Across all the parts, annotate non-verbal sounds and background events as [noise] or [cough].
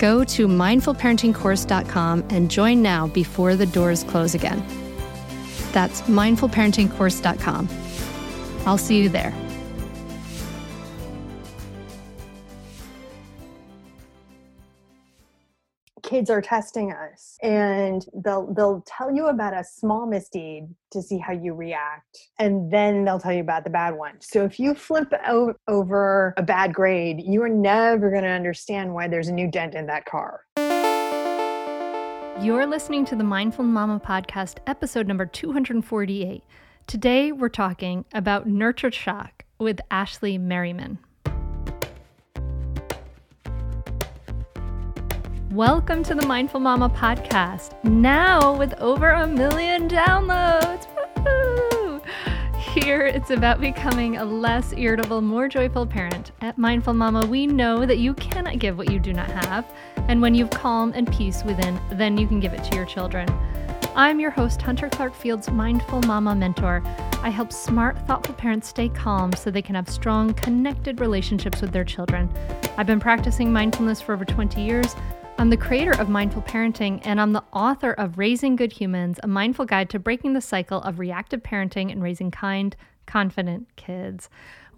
Go to mindfulparentingcourse.com and join now before the doors close again. That's mindfulparentingcourse.com. I'll see you there. Kids are testing us and they'll they'll tell you about a small misdeed to see how you react and then they'll tell you about the bad one. So if you flip o- over a bad grade you are never going to understand why there's a new dent in that car. You're listening to the mindful mama podcast episode number 248 today we're talking about nurture shock with ashley Merryman Welcome to the Mindful Mama podcast, now with over a million downloads. Woo! Here it's about becoming a less irritable, more joyful parent. At Mindful Mama, we know that you cannot give what you do not have, and when you've calm and peace within, then you can give it to your children. I'm your host, Hunter Clarke-Fields Mindful Mama mentor. I help smart, thoughtful parents stay calm so they can have strong, connected relationships with their children. I've been practicing mindfulness for over 20 years. I'm the creator of Mindful Parenting, and I'm the author of Raising Good Humans, a mindful guide to breaking the cycle of reactive parenting and raising kind, confident kids.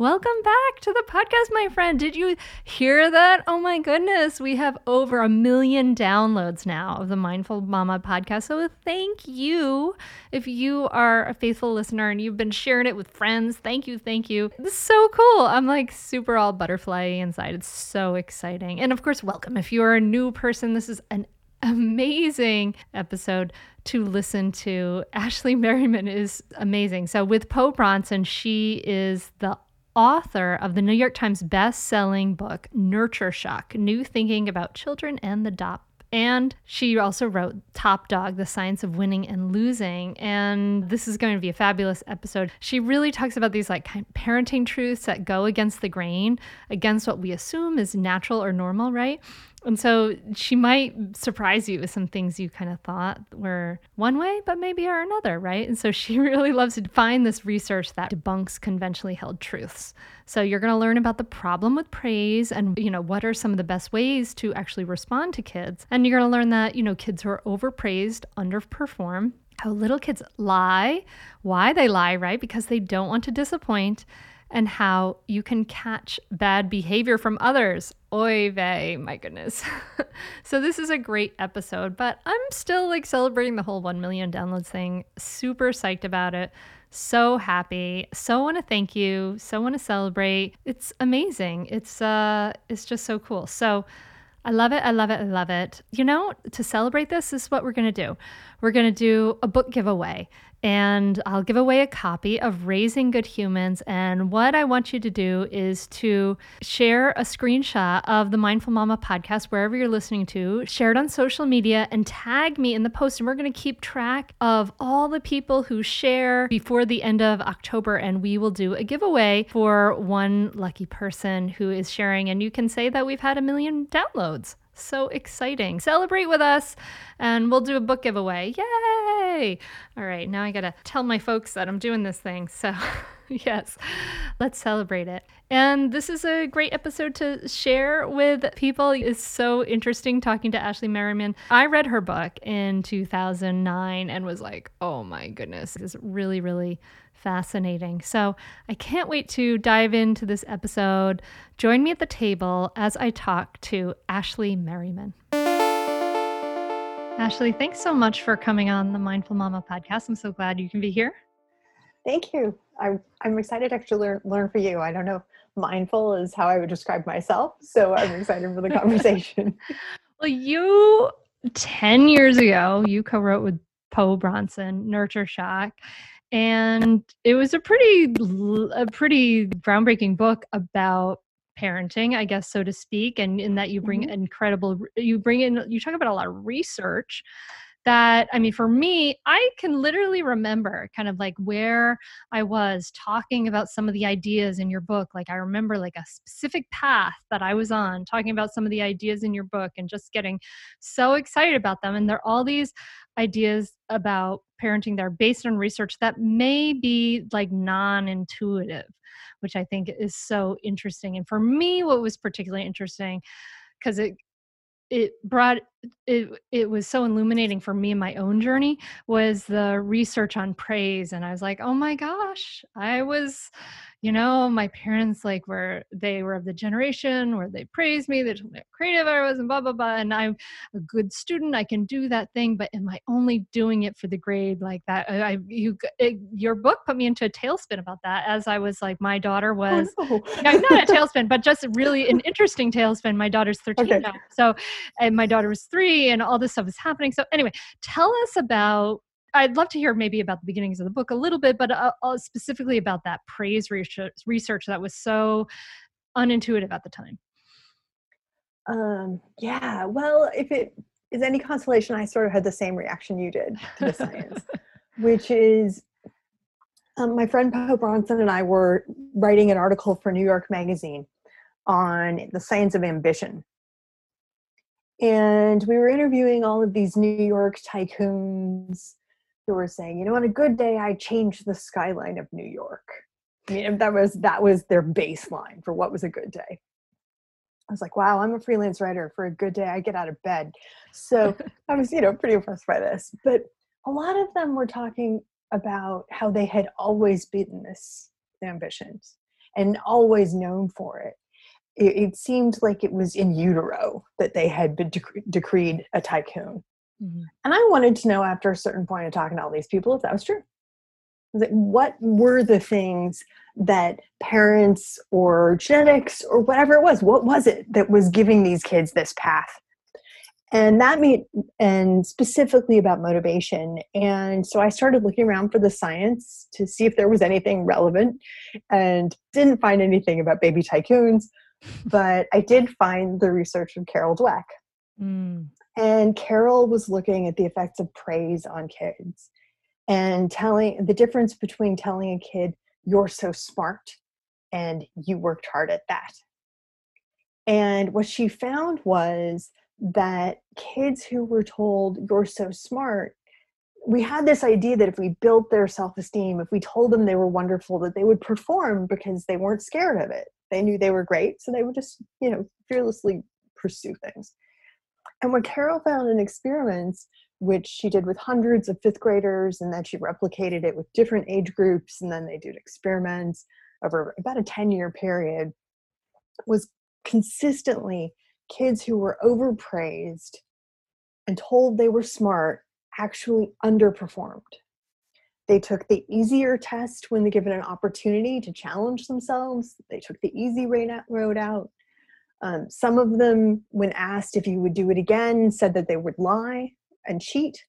Welcome back to the podcast, my friend. Did you hear that? Oh my goodness. We have over a million downloads now of the Mindful Mama podcast. So thank you. If you are a faithful listener and you've been sharing it with friends, thank you. Thank you. This is so cool. I'm like super all butterfly inside. It's so exciting. And of course, welcome. If you are a new person, this is an amazing episode to listen to. Ashley Merryman is amazing. So, with Po Bronson, she is the author of the New York Times best-selling book Nurture Shock: New Thinking About Children and the Dop and she also wrote Top Dog, The Science of Winning and Losing. And this is going to be a fabulous episode. She really talks about these like parenting truths that go against the grain, against what we assume is natural or normal, right? And so she might surprise you with some things you kind of thought were one way, but maybe are another, right? And so [laughs] she really loves to find this research that debunks conventionally held truths. So you're going to learn about the problem with praise and, you know, what are some of the best ways to actually respond to kids. And you're going to learn that, you know, kids who are overpraised underperform, how little kids lie, why they lie, right? Because they don't want to disappoint and how you can catch bad behavior from others. Oy vey, my goodness. [laughs] so, this is a great episode, but I'm still like celebrating the whole 1 million downloads thing. Super psyched about it. So happy. So want to thank you. So want to celebrate. It's amazing. It's uh it's just so cool. So, I love it. I love it. I love it. You know, to celebrate this, this is what we're going to do. We're going to do a book giveaway. And I'll give away a copy of Raising Good Humans. And what I want you to do is to share a screenshot of the Mindful Mama podcast wherever you're listening to, share it on social media, and tag me in the post. And we're going to keep track of all the people who share before the end of October. And we will do a giveaway for one lucky person who is sharing. And you can say that we've had a million downloads. So exciting. Celebrate with us and we'll do a book giveaway. Yay! All right, now I got to tell my folks that I'm doing this thing. So, [laughs] yes, let's celebrate it. And this is a great episode to share with people. It's so interesting talking to Ashley Merryman. I read her book in 2009 and was like, oh my goodness, this is really, really fascinating. So I can't wait to dive into this episode. Join me at the table as I talk to Ashley Merryman. Ashley, thanks so much for coming on the Mindful Mama podcast. I'm so glad you can be here. Thank you. I'm, I'm excited to actually learn, learn for you. I don't know, mindful is how I would describe myself. So I'm excited for the [laughs] conversation. well, you 10 years ago, you co wrote with Po Bronson, Nurture Shock and it was a pretty a pretty groundbreaking book about parenting i guess so to speak and in that you bring mm-hmm. incredible you bring in you talk about a lot of research that i mean for me i can literally remember kind of like where i was talking about some of the ideas in your book like i remember like a specific path that i was on talking about some of the ideas in your book and just getting so excited about them and there are all these ideas about parenting that are based on research that may be like non-intuitive which i think is so interesting and for me what was particularly interesting because it it brought it it was so illuminating for me in my own journey was the research on praise and i was like oh my gosh i was you know, my parents like were they were of the generation where they praised me, they told me how creative I was and blah blah blah. And I'm a good student, I can do that thing, but am I only doing it for the grade like that? I you it, eh, your book put me into a tailspin about that as I was like my daughter oh, was oh, no, not a [laughs] tailspin, but just really an [laughs] interesting tailspin. My daughter's 13 okay. now. So and my daughter was three and all this stuff is happening. So anyway, tell us about I'd love to hear maybe about the beginnings of the book a little bit, but uh, uh, specifically about that praise research, research that was so unintuitive at the time. Um, yeah, well, if it is any consolation, I sort of had the same reaction you did to the science, [laughs] which is um, my friend Po Bronson and I were writing an article for New York Magazine on the science of ambition. And we were interviewing all of these New York tycoons who were saying, you know, on a good day, I changed the skyline of New York. I mean, that was that was their baseline for what was a good day. I was like, wow, I'm a freelance writer. For a good day, I get out of bed. So [laughs] I was, you know, pretty impressed by this. But a lot of them were talking about how they had always beaten this ambitions and always known for it. It, it seemed like it was in utero that they had been dec- decreed a tycoon Mm-hmm. And I wanted to know after a certain point of talking to all these people if that was true. Like, what were the things that parents or genetics or whatever it was, what was it that was giving these kids this path? And that made, and specifically about motivation. And so I started looking around for the science to see if there was anything relevant and didn't find anything about baby tycoons, but I did find the research from Carol Dweck. Mm. And Carol was looking at the effects of praise on kids and telling the difference between telling a kid, you're so smart and you worked hard at that. And what she found was that kids who were told, you're so smart, we had this idea that if we built their self esteem, if we told them they were wonderful, that they would perform because they weren't scared of it. They knew they were great, so they would just, you know, fearlessly pursue things. And what Carol found in experiments, which she did with hundreds of fifth graders, and then she replicated it with different age groups, and then they did experiments over about a 10 year period, was consistently kids who were overpraised and told they were smart actually underperformed. They took the easier test when they're given an opportunity to challenge themselves. They took the easy road out. Um, some of them, when asked if you would do it again, said that they would lie and cheat.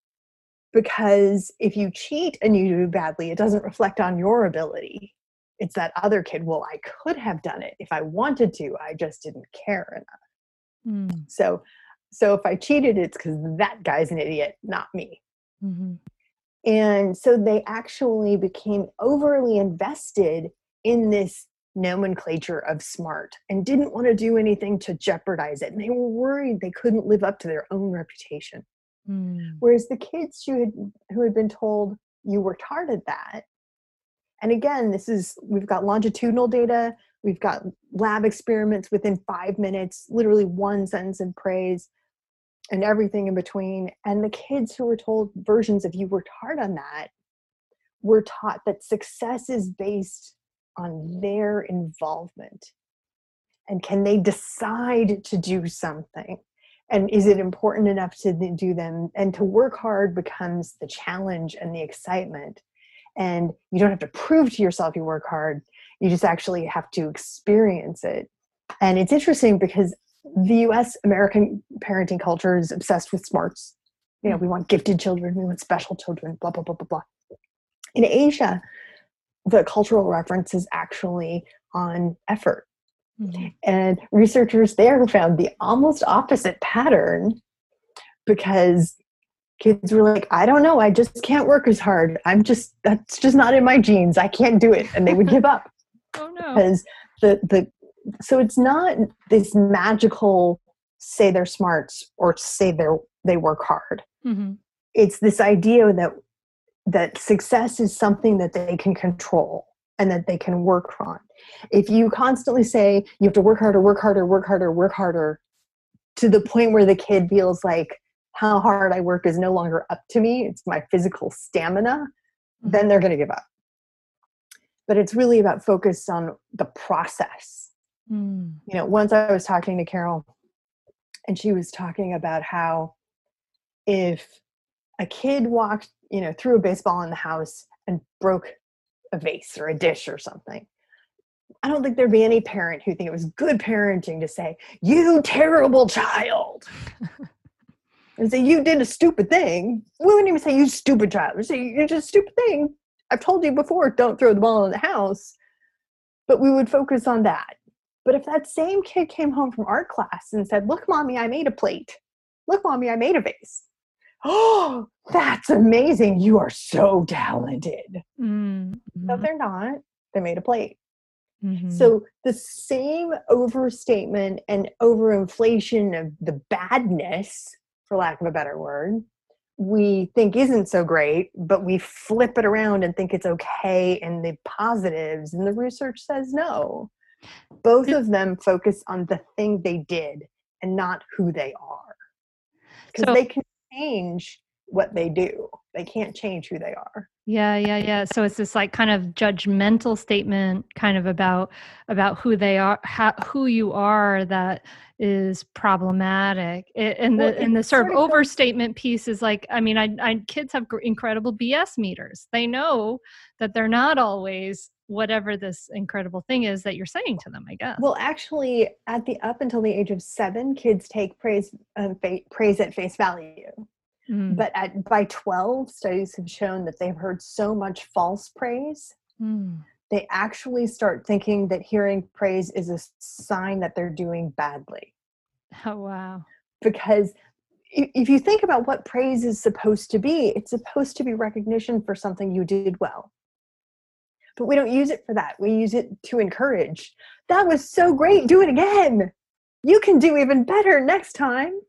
because if you cheat and you do badly, it doesn't reflect on your ability. It's that other kid, well, I could have done it if I wanted to, I just didn't care enough. Mm. So so if I cheated, it's because that guy's an idiot, not me. Mm-hmm. And so they actually became overly invested in this nomenclature of smart and didn't want to do anything to jeopardize it. And they were worried they couldn't live up to their own reputation. Mm. Whereas the kids who had who had been told you worked hard at that, and again, this is we've got longitudinal data, we've got lab experiments within five minutes, literally one sentence in praise, and everything in between. And the kids who were told versions of you worked hard on that were taught that success is based on their involvement. And can they decide to do something? and is it important enough to do them and to work hard becomes the challenge and the excitement and you don't have to prove to yourself you work hard you just actually have to experience it and it's interesting because the us american parenting culture is obsessed with smarts you know we want gifted children we want special children blah blah blah blah blah in asia the cultural reference is actually on effort Mm-hmm. And researchers there found the almost opposite pattern because kids were like, I don't know, I just can't work as hard. I'm just, that's just not in my genes. I can't do it. And they would give up. [laughs] oh no. Because the, the, so it's not this magical say they're smart or say they're, they work hard. Mm-hmm. It's this idea that, that success is something that they can control and that they can work on. If you constantly say you have to work harder, work harder, work harder, work harder, to the point where the kid feels like how hard I work is no longer up to me, it's my physical stamina, mm-hmm. then they're going to give up. But it's really about focus on the process. Mm. You know, once I was talking to Carol, and she was talking about how if a kid walked, you know, threw a baseball in the house and broke a vase or a dish or something. I don't think there'd be any parent who think it was good parenting to say, "You terrible child," and say you did a stupid thing. We wouldn't even say you stupid child. We say you did a stupid thing. I've told you before, don't throw the ball in the house. But we would focus on that. But if that same kid came home from art class and said, "Look, mommy, I made a plate. Look, mommy, I made a vase," oh, [gasps] that's amazing. You are so talented. Mm-hmm. No, they're not. They made a plate. Mm-hmm. So the same overstatement and overinflation of the badness, for lack of a better word, we think isn't so great, but we flip it around and think it's okay and the positives. And the research says no. Both of them focus on the thing they did and not who they are. Because so, they can change what they do. They can't change who they are. Yeah, yeah, yeah. So it's this like kind of judgmental statement kind of about about who they are, how, who you are that is problematic. It, and the well, and the sort, sort of, of overstatement piece is like I mean, I, I kids have incredible BS meters. They know that they're not always whatever this incredible thing is that you're saying to them i guess well actually at the up until the age of seven kids take praise um, fa- praise at face value Mm. But at by 12, studies have shown that they've heard so much false praise. Mm. They actually start thinking that hearing praise is a sign that they're doing badly. [laughs] Oh, wow. Because if you think about what praise is supposed to be, it's supposed to be recognition for something you did well. But we don't use it for that. We use it to encourage. That was so great. Do it again. You can do even better next time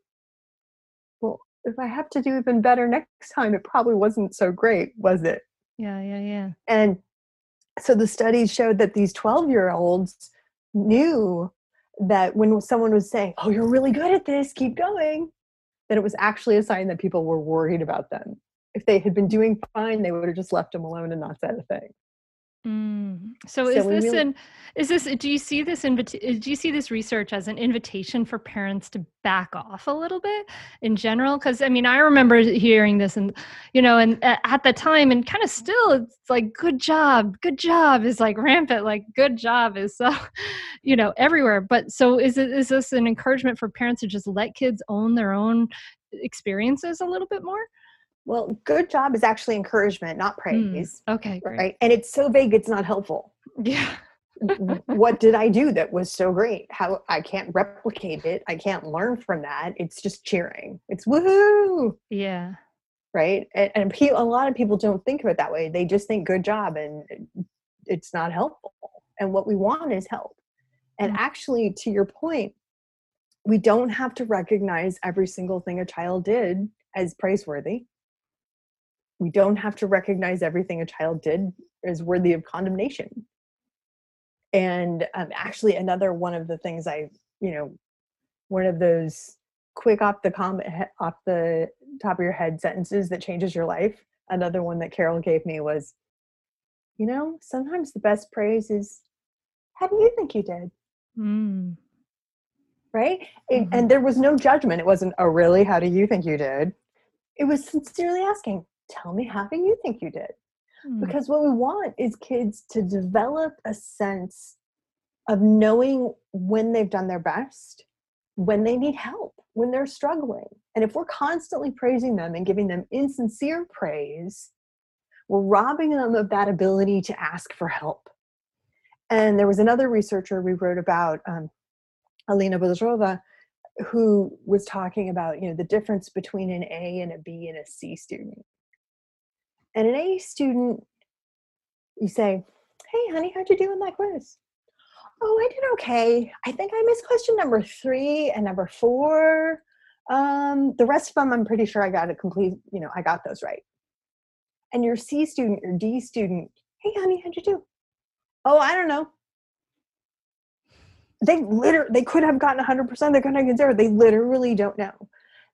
if I have to do even better next time, it probably wasn't so great, was it? Yeah, yeah, yeah. And so the studies showed that these 12 year olds knew that when someone was saying, Oh, you're really good at this, keep going, that it was actually a sign that people were worried about them. If they had been doing fine, they would have just left them alone and not said a thing. Mm. So, so, is this really, an is this do you see this invita- do you see this research as an invitation for parents to back off a little bit in general because I mean I remember hearing this and you know and at the time and kind of still it's like good job good job is like rampant like good job is so [laughs] you know everywhere but so is it is this an encouragement for parents to just let kids own their own experiences a little bit more? Well, good job is actually encouragement, not Mm, praise. okay, great. Right. And it's so vague, it's not helpful. Yeah. what did I do that was so great? How I can't replicate it. I can't learn from that. It's just cheering. It's woohoo. Yeah. Right. And, and pe- a lot of people don't think of it that way. They just think good job and it's not helpful. And what we want is help. And Mm. actually, to your point, we don't have to recognize every single thing a child did as praiseworthy. We don't have to recognize everything a child did as worthy of condemnation. And um, actually, another one of the things I, you know, one of those quick off the com- he- off the top of your head sentences that changes your life. Another one that Carol gave me was, you know, sometimes the best praise is, "How do you think you did?" Mm. right? And- Mhm. And there was no judgment. It wasn't, oh, really? How do you think you did? It was sincerely asking, tell me, how do you think you did? Mm. Because what we want is kids to develop a sense of knowing when they've done their best, when they need help, when they're struggling. And if we're constantly praising them and giving them insincere praise, we're robbing them of that ability to ask for help. And there was another researcher we wrote about, um, Alina Bodrova, who was talking about you know the difference between an A and a B and a C student. And an A student, you say, "Hey, honey, how'd you do in that quiz?" "Oh, I did okay. I think I missed question number three and number four. Um, the rest of them, I'm pretty sure I got a complete. You know, I got those right." And your C student, your D student, "Hey, honey, how'd you do?" "Oh, I don't know." they literally they could have gotten 100% they could have gotten zero they literally don't know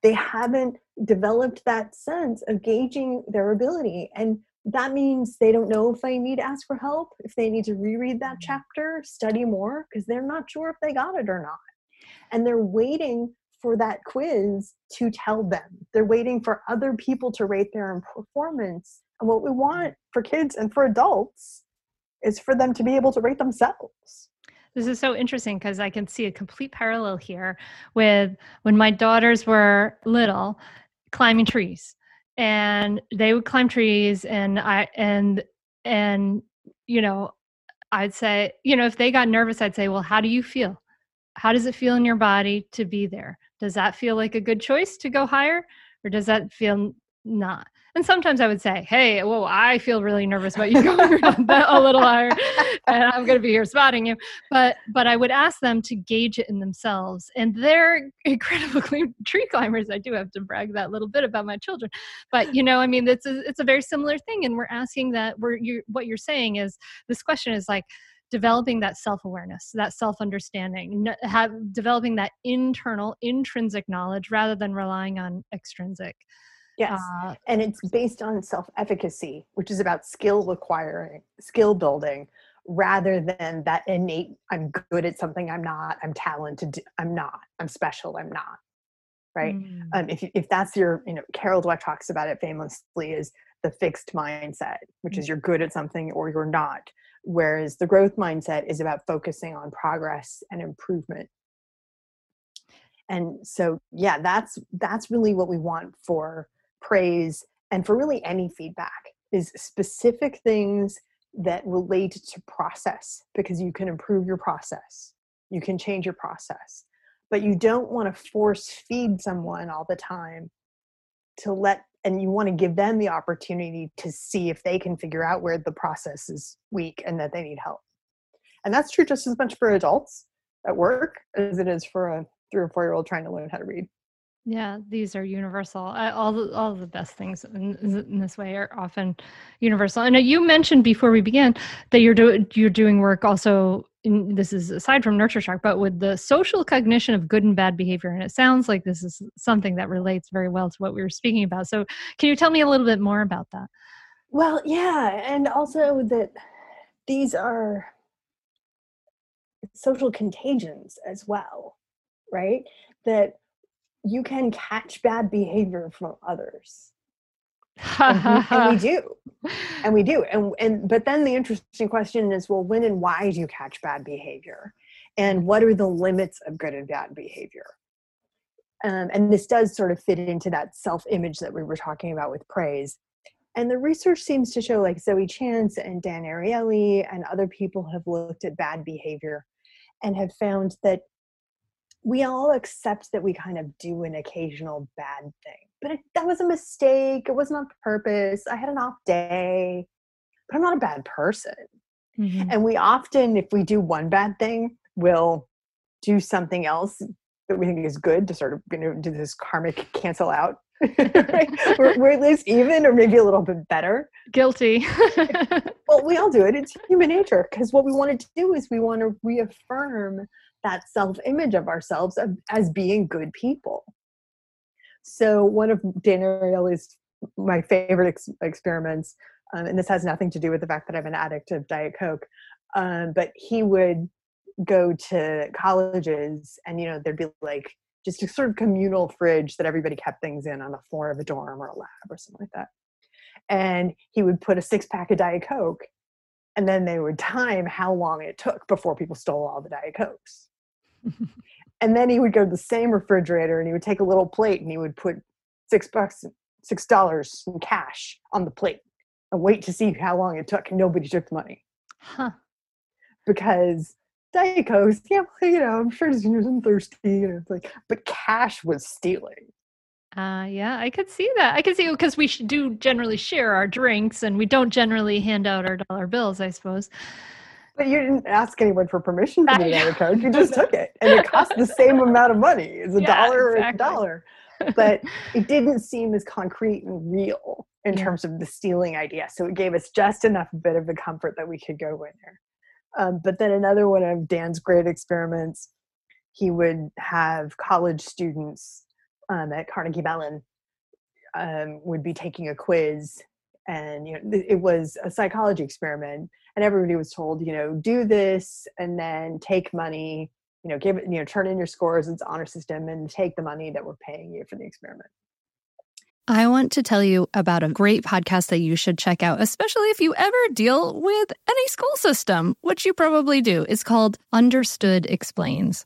they haven't developed that sense of gauging their ability and that means they don't know if they need to ask for help if they need to reread that mm-hmm. chapter study more because they're not sure if they got it or not. And they're waiting for that quiz to tell them. They're waiting for other people to rate their performance. And what we mm-hmm. want for kids and for adults is for them to be able to rate themselves. This is so interesting because I can see a complete parallel here with when my daughters were little climbing trees and they would climb trees and I and and you know I'd say you know if they got nervous I'd say well how do you feel? How does it feel in your body to be there? Does that feel like a good choice to go higher or does that feel not and sometimes I would say hey well, I feel really nervous about you [laughs] going a little higher and I'm going to be here spotting you. But but I would ask them to gauge it in themselves, and they're [laughs] incredibly [laughs] tree climbers. I do have to brag that little bit about my children, but you know, I mean, it's a, it's a very similar thing, and we're asking that. We're you what you're saying is this question is like developing that self-awareness that self-understanding have developing that internal intrinsic knowledge rather than relying on extrinsic yes. Uh, and it's based on self-efficacy which is about skill acquiring skill building rather than that innate i'm good at something i'm not i'm talented i'm not i'm special i'm not right? Mm, um, if, if that's your you know carol dweck talks about it famously is the fixed mindset which is you're good at something or you're not whereas the growth mindset is about focusing on progress and improvement. And so yeah that's that's really what we want for praise and for really any feedback is specific things that relate to process because you can improve your process you can change your process but you don't want to force feed someone all the time to let and you want to give them the opportunity to see if they can figure out where the process is weak and that they need help. And that's true just as much for adults at work as it is for a three or four year old trying to learn how to read Yeah, these are universal. I, all the, all the best things in, in this way are often universal. And uh, you mentioned before we began that you're doing you're doing work also. In, this is aside from Nurture Shock, but with the social cognition of good and bad behavior. And it sounds like this is something that relates very well to what we were speaking about. So, can you tell me a little bit more about that? Well, yeah, and also that these are social contagions as well, right? That you can catch bad behavior from others. And we, and we [laughs] do. And we do. And and but then the interesting question is well, when and why do you catch bad behavior? And what are the limits of good and bad behavior? Um, and this does sort of fit into that self image that we were talking about with praise. And the research seems to show, like Zoe Chance and Dan Ariely and other people have looked at bad behavior and have found that we all accept that we kind of do an occasional bad thing. But it, that was a mistake. It wasn't on purpose. I had an off day, but I'm not a bad person. Mm-hmm. And we often, if we do one bad thing, will do something else that we think is good to sort of you know do this karmic cancel out [laughs] right? we're, we're, at least even or maybe a little bit better guilty well we [laughs] all do it it's human nature because what we want to do is we want to reaffirm that self-image of ourselves as being good people. So one of dan ariely's my favorite ex- experiments um, and this has nothing to do with the fact that i'm an addict of diet coke um, but he would go to colleges and you know there'd be like just a sort of communal fridge that everybody kept things in on the floor of a dorm or a lab or something like that. And he would put a six pack of diet coke and then they would [laughs] time how long it took before people stole all the diet cokes and then he would go to the same refrigerator and he would take a little plate and he would put six bucks six dollars in cash on the plate and wait to see how long it took and nobody took the money huh because Diet Coke, [laughs] yeah, you know, I'm sure he's using thirsty, and it's like, but cash was stealing. Uh, yeah, I could see that. I could see because we do generally share our drinks, and we don't generally hand out our dollar bills, I suppose. But you didn't ask anyone for permission to Diet Coke. You just took it, and it cost the same amount of money. It's a yeah, dollar exactly. or a dollar. But [laughs] it didn't seem as concrete and real in yeah. terms of the stealing idea. So it gave us just enough bit of the comfort that we could go in there. Um, but then another one of Dan's great experiments, he would have college students um, at Carnegie Mellon um, would be taking a quiz, and you know it was a psychology experiment, and everybody was told, you know, do this and then take money, you know, give it, you know, turn in your scores, it's honor system, and take the money that we're paying you for the experiment. I want to tell you about a great podcast that you should check out, especially if you ever deal with any school system, which you probably do. It's called Understood Explains.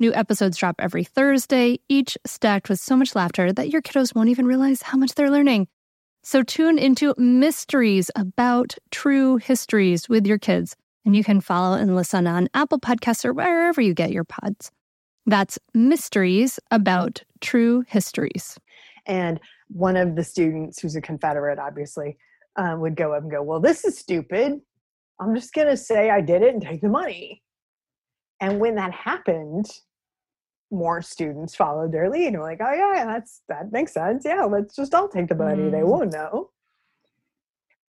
New episodes drop every Thursday, each stacked with so much laughter that your kiddos won't even realize how much they're learning. So tune into Mysteries About True Histories with your kids, and you can follow and listen on Apple Podcasts or wherever you get your pods. That's Mysteries About True Histories. And one of the students, who's a Confederate, obviously, uh, would go up and go, Well, this is stupid. I'm just going to say I did it and take the money. And when that happened, more students followed their lead and were like, oh yeah, that's that makes sense. Yeah, let's just all take the money. Mm. They won't know.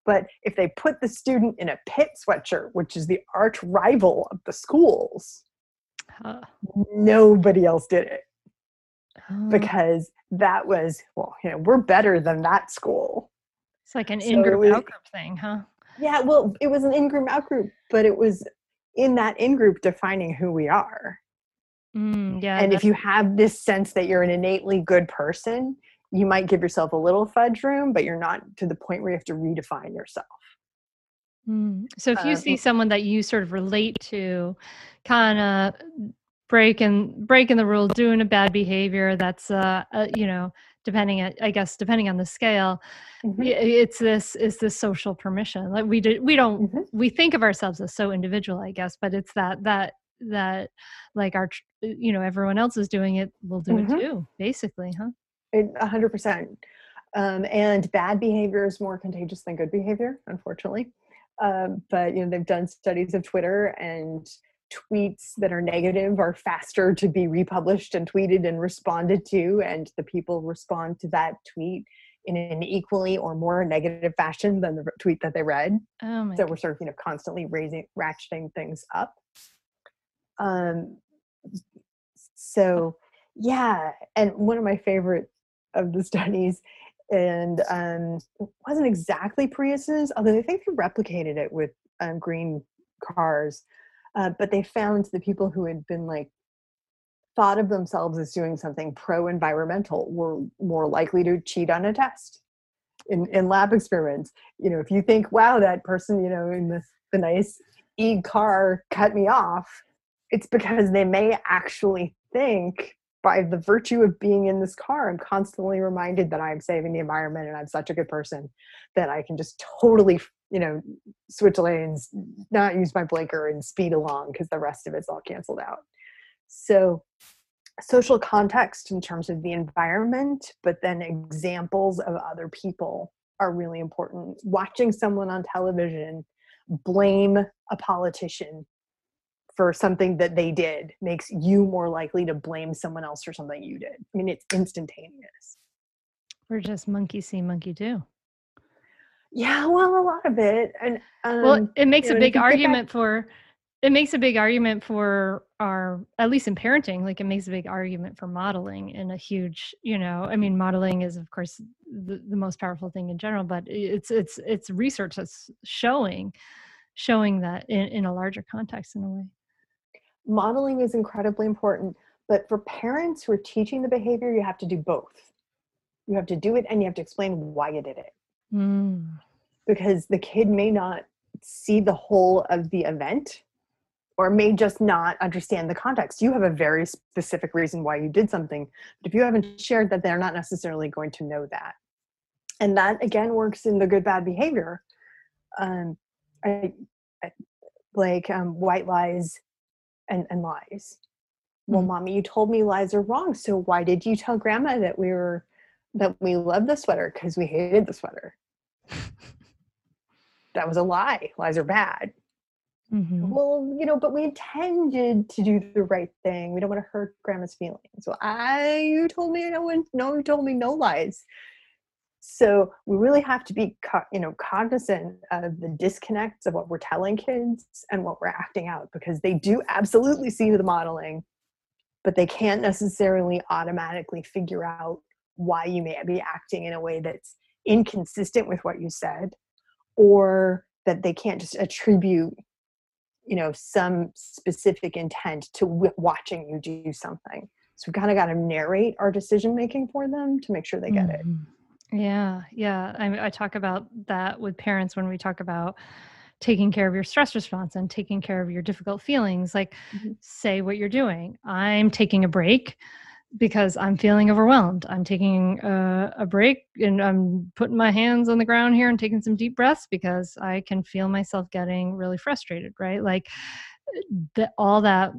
But if they put the student in a Pitt sweatshirt, which is the arch rival of the schools, huh. nobody else did it. Oh. Because that was, well, you know, we're better than that school. It's like an in group out group thing, huh? Yeah, well, it was an in group out group, but it was in that in group defining who we are. Mm, yeah. And if you have this sense that you're an innately good person, you might give yourself a little fudge room, but you're not to the point where you have to redefine yourself. Mm. So if you um, see someone that you sort of relate to, kind of breaking breaking the rules, doing a bad behavior, that's uh, uh you know depending at, I guess depending on the scale, mm-hmm. it's this is this social permission. Like we do, we don't mm-hmm. we think of ourselves as so individual, I guess, but it's that that that like our you know everyone else is doing it we'll do mm-hmm. it too basically huh? A hundred percent um, and bad behavior is more contagious than good behavior unfortunately um, but you know they've done studies of twitter and tweets that are negative are faster to be republished and tweeted and responded to and the people respond to that tweet in an equally or more negative fashion than the tweet that they read. Oh so we're sort of you know constantly raising ratcheting things up um, so yeah, and one of my favorite of the [laughs] studies, and um, it wasn't exactly Priuses, although I think they replicated it with um, green cars. Uh, but they found the people who had been like thought of themselves as doing something pro-environmental were more likely to cheat on a test in, in lab experiments. You know, if you think, wow, that person, you know, in the, the nice e car cut me off, it's because they may actually think by the virtue of being in this car, I'm constantly reminded that I'm saving the environment and I'm such a good person that I can just totally, you know, switch lanes, not use my blinker and speed along because the rest of it's all canceled out. So, social context in terms of the environment, but then examples of other people are really important. Watching someone on television blame a politician for something that they did makes you more likely to blame someone else for something you did. I mean, it's instantaneous. We're just monkey see, monkey do. Yeah, well, a lot of it, and um, well, it makes know, a big argument back- for. It makes a big argument for our, at least in parenting, like it makes a big argument for modeling and a huge, you know, I mean, modeling is of course the, the most powerful thing in general, but it's it's it's research that's showing showing that in, in a larger context in a way modeling is incredibly important but for parents who are teaching the behavior you have to do both. You have to do it and you have to explain why you did it. Mm. because the kid may not see the whole of the event or may just not understand the context. You have a very specific reason why you did something but if you haven't shared that they're not necessarily going to know that. And that again works in the good bad behavior. Um, I, I, like um, white lies and, and lies. Well, mm-hmm. mommy, you told me lies are wrong. So why did you tell grandma that we were that we loved the sweater because we hated the sweater? that was a lie. Lies are bad. Mm-hmm. Well, you know, but we intended to do the right thing. We don't want to hurt grandma's feelings. So I, you told me no one, no, you told me no lies. So we really have to be, you know, cognizant of the disconnects of what we're telling kids and what we're acting out because they do absolutely see the modeling, but they can't necessarily automatically figure out why you may be acting in a way that's inconsistent with what you said, or that they can't just attribute, you know, some specific intent to w- watching you do something. So we kind of got to narrate our decision making for them to make sure they get mm-hmm. it. Yeah, yeah. I, I talk about that with parents when we talk about taking care of your stress response and taking care of your difficult feelings like mm-hmm. say what you're doing i'm taking a break because i'm feeling overwhelmed i'm taking a, a, break and i'm putting my hands on the ground here and taking some deep breaths because i can feel myself getting really frustrated right like the, all that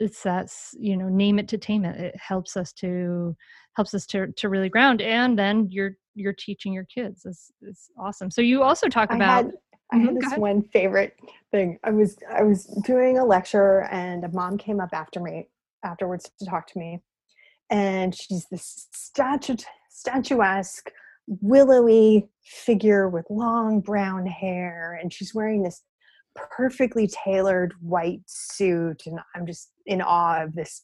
it's that you know name it to tame it it helps us to helps us to to really ground and then you're you're teaching your kids is is awesome. So you also talk about I had, I had mm-hmm, this one favorite thing. I was i was doing a lecture and a mom came up after me afterwards to talk to me. And she's this statue statuesque willowy figure with long brown hair and she's wearing this perfectly tailored white suit and i'm just in awe of this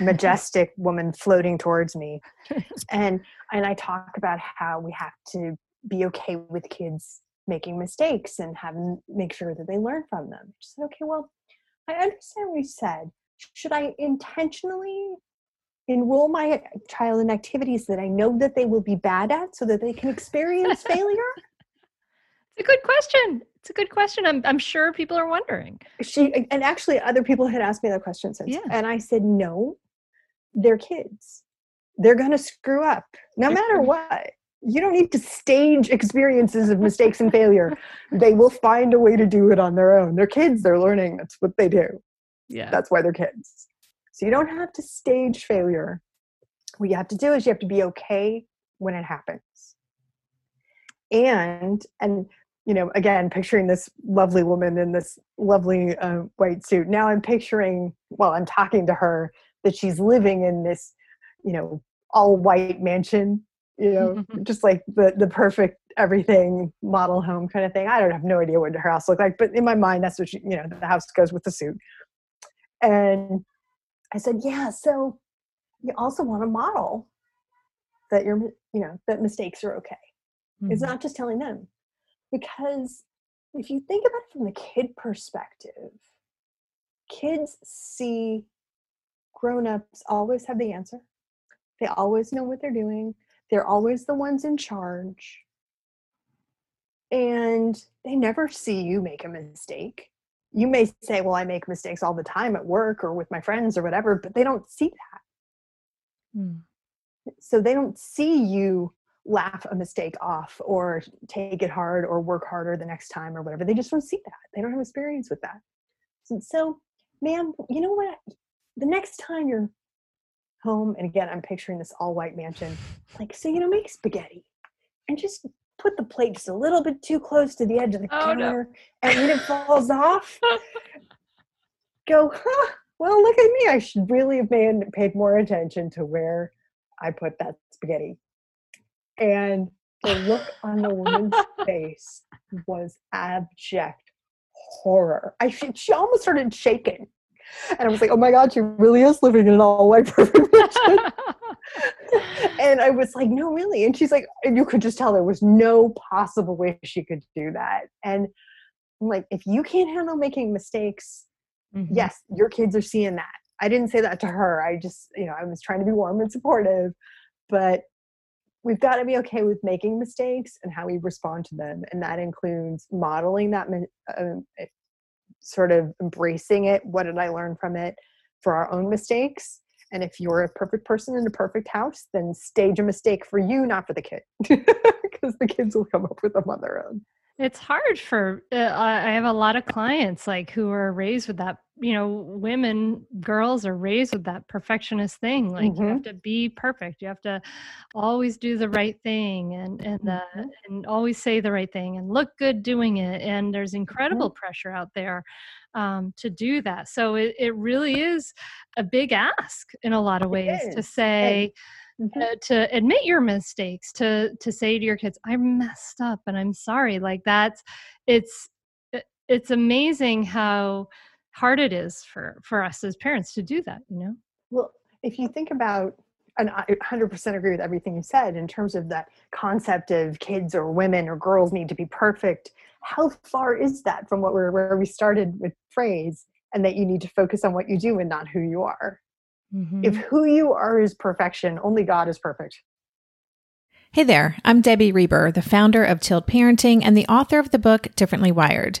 majestic woman floating towards me. [laughs] And and i talk about how we have to be okay with kids making mistakes and having make sure that they learn from them. She said okay well i understand what you said. Should i intentionally enroll my child in activities that i know that they will be bad at so that they can experience [laughs] failure it's a good question it's a good question. I'm, I'm sure people are wondering. She and actually other people had asked me that question since. Yeah. And I said, no, they're kids. They're gonna screw up no matter what. You don't need to stage experiences of mistakes and failure. [laughs] They will find a way to do it on their own. They're kids, they're learning. That's what they do. Yeah. That's why they're kids. So you don't have to stage failure. What you have to do is you have to be okay when it happens and and you know, again, picturing this lovely woman in this lovely uh, white suit. Now I'm picturing, while I'm talking to her, that she's living in this, you know, all white mansion, you know, [laughs] just like the the perfect everything model home kind of thing. I don't have no idea what her house looked like, but in my mind, that's what she, you know, the house goes with the suit. And I said, yeah, so you also want to model that you're, you know, that mistakes are okay. Mm-hmm. It's not just telling them because if you think about it from the kid perspective, kids see grown-ups always have the answer. They always know what they're doing. They're always the ones in charge. And they never see you make a mistake. You may say, Well, I make mistakes all the time at work or with my friends or whatever, but they don't see that. Mm. So they don't see you laugh a mistake off or take it hard or work harder the next time or whatever. They just don't see that. They don't have experience with that. So, so man, you know what? The next time you're home, and again, I'm picturing this all white mansion, like, so, you know, make spaghetti and just put the plate just a little bit too close to the edge of the oh, counter no. and when it [laughs] falls off, go, huh, well, look at me. I should really have made, paid more attention to where I put that spaghetti and the look on the woman's [laughs] face was abject horror. I she almost started shaking. And I was like, oh my God, she really is living in an all white perfect mansion. [laughs] and I was like, no, really. And she's like, and you could just tell there was no possible way she could do that. And I'm like, if you can't handle making mistakes, mm-hmm. yes, your kids are seeing that. I didn't say that to her. I just, you know, I was trying to be warm and supportive. But we've got to be okay with making mistakes and how we respond to them and that includes modeling that uh, sort of embracing it what did i learn from it for our own mistakes. And if you're a perfect person in a perfect house then stage a mistake for you not for the kid. [laughs] Because the kids will come up with them on their own. It's hard for uh, i have a lot of clients like who are raised with that you know women girls are raised with that perfectionist thing like mm-hmm. you have mm-hmm. to be perfect you have to always do the right thing and and uh, mm-hmm. and always say the right thing and look good doing it and there's incredible mm-hmm. pressure out there um, to do that so it, it really is a big ask in a lot of ways to say mm-hmm. uh, to admit your mistakes to to say to your kids i messed up and i'm sorry like that's it's it's amazing how hard it is for for us as parents to do that you know well if you think about and I 100% agree with everything you said in terms of that concept of kids or women or girls need to be perfect. How far is that from what we're where we started with phrase and that you need to focus on what you do and not who you are? Mm-hmm. If who you are is perfection, only God is perfect. Hey there, I'm Debbie Reber, the founder of Tilt Parenting and the author of the book Differently Wired.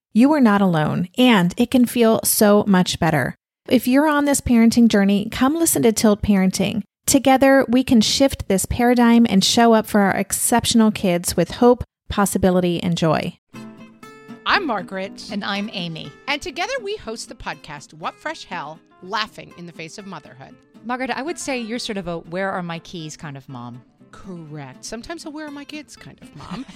you are not alone, and it can feel so much better. If you're on this parenting journey, come listen to Tilt Parenting. Together, we can shift this paradigm and show up for our exceptional kids with hope, possibility, and joy. I'm Margaret. And I'm Amy. And together we host the podcast, What Fresh Hell Laughing in the Face of Motherhood. Margaret, I would say you're sort of a where are my keys kind of mom. Correct. Sometimes a where are my kids kind of mom. [laughs]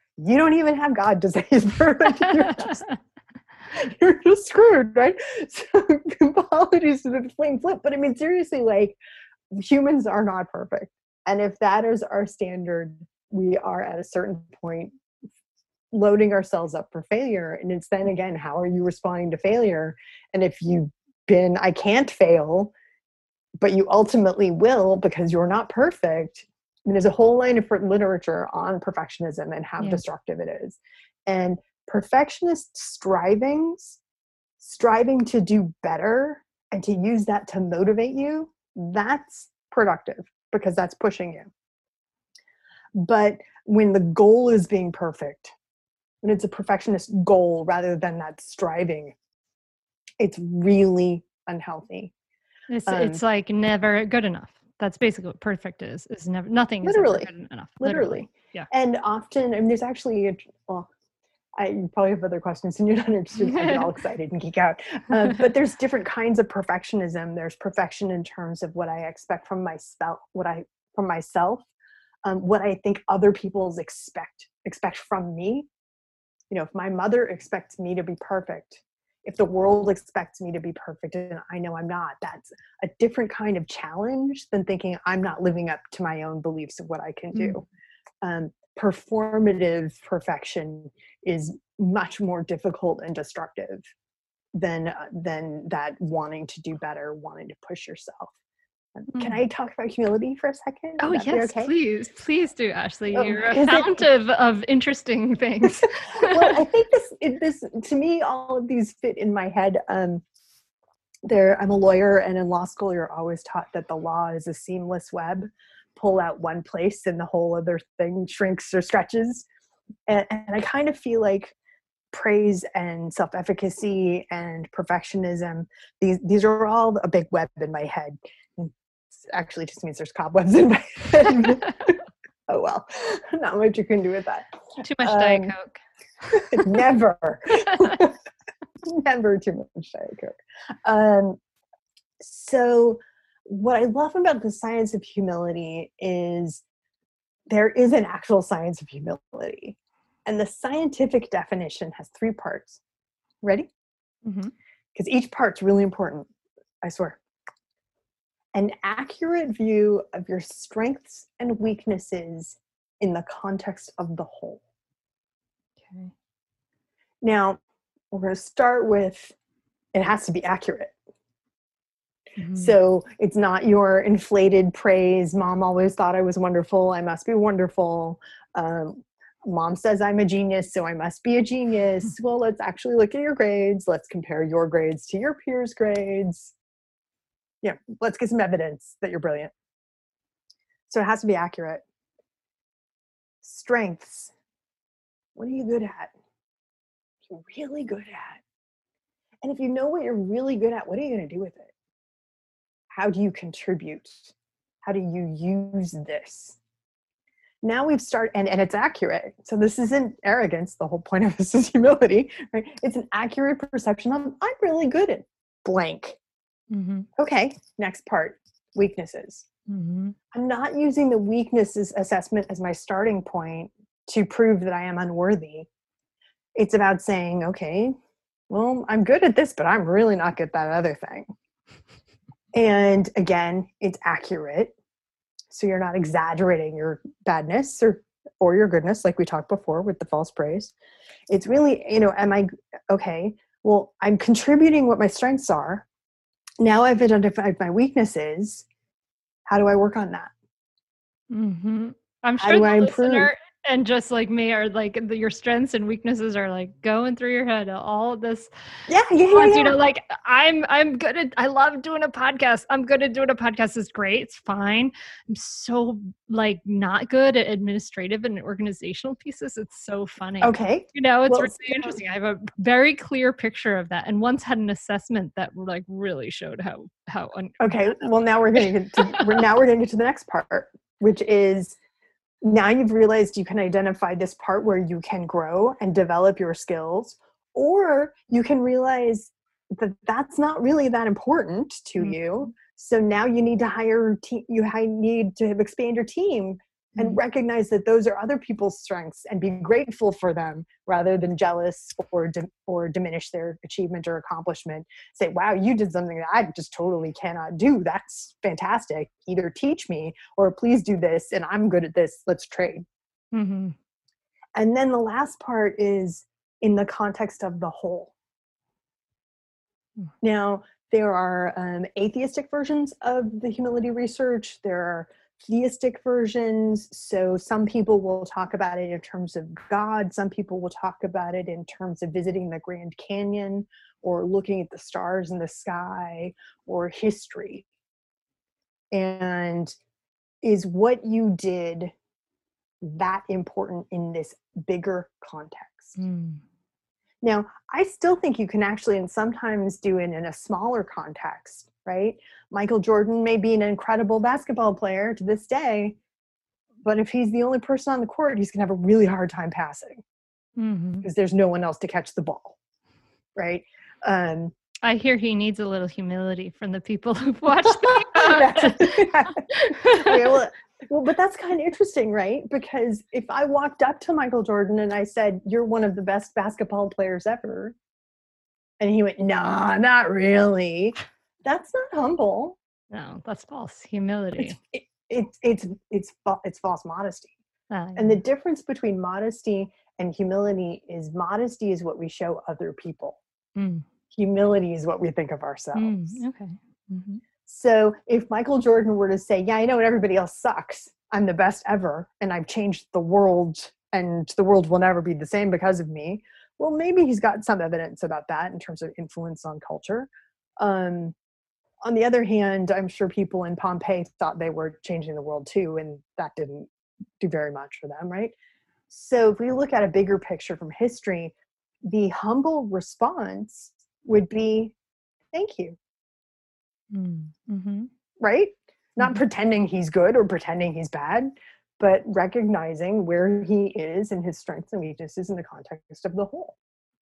you don't even have God to say his perfect. [laughs] You're just, [laughs] you're just screwed, right? [laughs] So apologies to the flame flip, but I mean seriously, like humans are not perfect. And if that is our standard, we are at a certain point loading ourselves up for failure. And it's then again, how are you responding to failure? And if you've been, I can't fail, but you ultimately will because you're not perfect. I mean, there's a whole line of literature on perfectionism and how Yeah. destructive it is. And perfectionist strivings, striving to do better and to use that to motivate you, that's productive because that's pushing you. But when the goal is being perfect, when it's a perfectionist goal rather than that striving, it's really unhealthy. It's, Um, it's like never good enough. That's basically what perfect is. Is never nothing is ever Literally. good enough. literally. yeah. And often, I mean, there's actually, a, well, I probably have other questions and you're not interested. I get all [laughs] excited and geek out. Uh, [laughs] but there's different kinds of perfectionism. There's perfection in terms of what I expect from myself, what I from myself, um, what I think other people's expect expect from me. You know, if my mother expects me to be perfect, if the world expects me to be perfect and I know I'm not, that's a different kind of challenge than thinking I'm not living up to my own beliefs of what I can do. Um, performative perfection is much more difficult and destructive than uh, than that wanting to do better, wanting to push yourself. Can Mm. I talk about humility for a second? Oh Would that be yes, okay? please, please do, Ashley. Oh, You're a it- fount of, of interesting [laughs] things. well, I think [laughs] this it, this to me all of these fit in my head. Um, there, I'm a lawyer, and in law school, you're always taught that the law is a seamless web. Pull out one place, and the whole other thing shrinks or stretches. And, and I kind of feel like praise and self-efficacy and perfectionism these these are all a big web in my head Actually just means there's cobwebs in my head. [laughs] Oh well. Not much you can do with that. Too much Diet Um, Coke. [laughs] never. [laughs] Never too much diet coke. Um so what i love about the science of humility is there is an actual science of humility. And the scientific definition has three parts. Ready? Mm-hmm. Because each part's really important i swear an accurate view of your strengths and weaknesses in the context of the whole Okay. now, we're going to start with it has to be accurate. Mhm. So it's not your inflated praise. Mom always thought I was wonderful. I must be wonderful. Um, mom says I'm a genius, so I must be a genius. [laughs] well, let's actually look at your grades. Let's compare your grades to your peers' grades. Yeah, let's get some evidence that you're brilliant. So it has to be accurate. Strengths. What are you good at? You're really good at. And if you know what you're really good at, what are you going to do with it? How do you contribute? How do you use this? Now we've started, and, and it's accurate. So this isn't arrogance. The whole point of this is humility, right? It's an accurate perception of I'm really good at blank. Mhm. Okay, next part weaknesses. Mhm. I'm not using the weaknesses assessment as my starting point to prove that I am unworthy. It's about saying, okay, well, I'm good at this, but I'm really not good at that other thing. And again, it's accurate. So you're not exaggerating your badness or or your goodness, like we talked before with the false praise. It's really, you know, am I okay? Well, I'm contributing what my strengths are. Now I've identified my weaknesses. How do I work on that? Mhm. I'm How sure do the I improve? listener and just like me are like the, your strengths and weaknesses are like going through your head all this Yeah, yeah, yeah. yeah. you know like i'm i'm good at i love doing a podcast i'm good at doing a podcast it's great it's fine i'm so like not good at administrative and organizational pieces it's so funny okay. you know it's Well, really so- interesting i have a very clear picture of that and once had an assessment that like really showed how how un- Okay. Well, now we're going to get to we're, now we're going to get to the next part, which is now you've realized you can identify this part where you can grow and develop your skills, or you can realize that that's not really that important to Mhm. you. So now you need to hire te- you need to expand your team and Mhm. recognize that those are other people's strengths and be grateful for them rather than jealous or dim- or diminish their achievement or accomplishment. Say wow you did something that i just totally cannot do. That's fantastic. Either teach me or please do this and i'm good at this. Let's trade. Mhm. and then the last part is in the context of the whole. Hmm. now there are um, atheistic versions of the humility research. There are theistic versions. So some people will talk about it in terms of god. Some people will talk about it in terms of visiting the grand canyon or looking at the stars in the sky or history. And is what you did that important in this bigger context? Mm. now, I still think you can actually, and sometimes do it in a smaller context, right? Michael Jordan may be an incredible basketball player to this day, but if he's the only person on the court, he's going to have a really hard time passing Mhm. because there's no one else to catch the ball, right? Um, i hear he needs a little humility from the people who've [laughs] watched the [laughs] yeah, well, well, but that's kind of interesting, right? Because if I walked up to Michael Jordan and I said, You're one of the best basketball players ever, and he went, Nah, not really, that's not humble. no that's false humility It's, it, it, it's, it's, it's false modesty. Ah, And the difference between modesty and humility is modesty is what we show other people, Mm. humility is what we think of Mm, ourselves. okay Mhm. So if Michael Jordan were to say, Yeah, I know everybody else sucks, I'm the best ever, and I've changed the world, and the world will never be the same because of me, well, maybe he's got some evidence about that in terms of influence on culture. Um, on the other hand, I'm sure people in Pompeii thought they were changing the world too, and that didn't do very much for them, right? So if we look at a bigger picture from history, the humble response would be, Thank you Mm. Mhm. right? Not Mhm. pretending he's good or pretending he's bad, but recognizing where he is and his strengths and weaknesses in the context of the whole.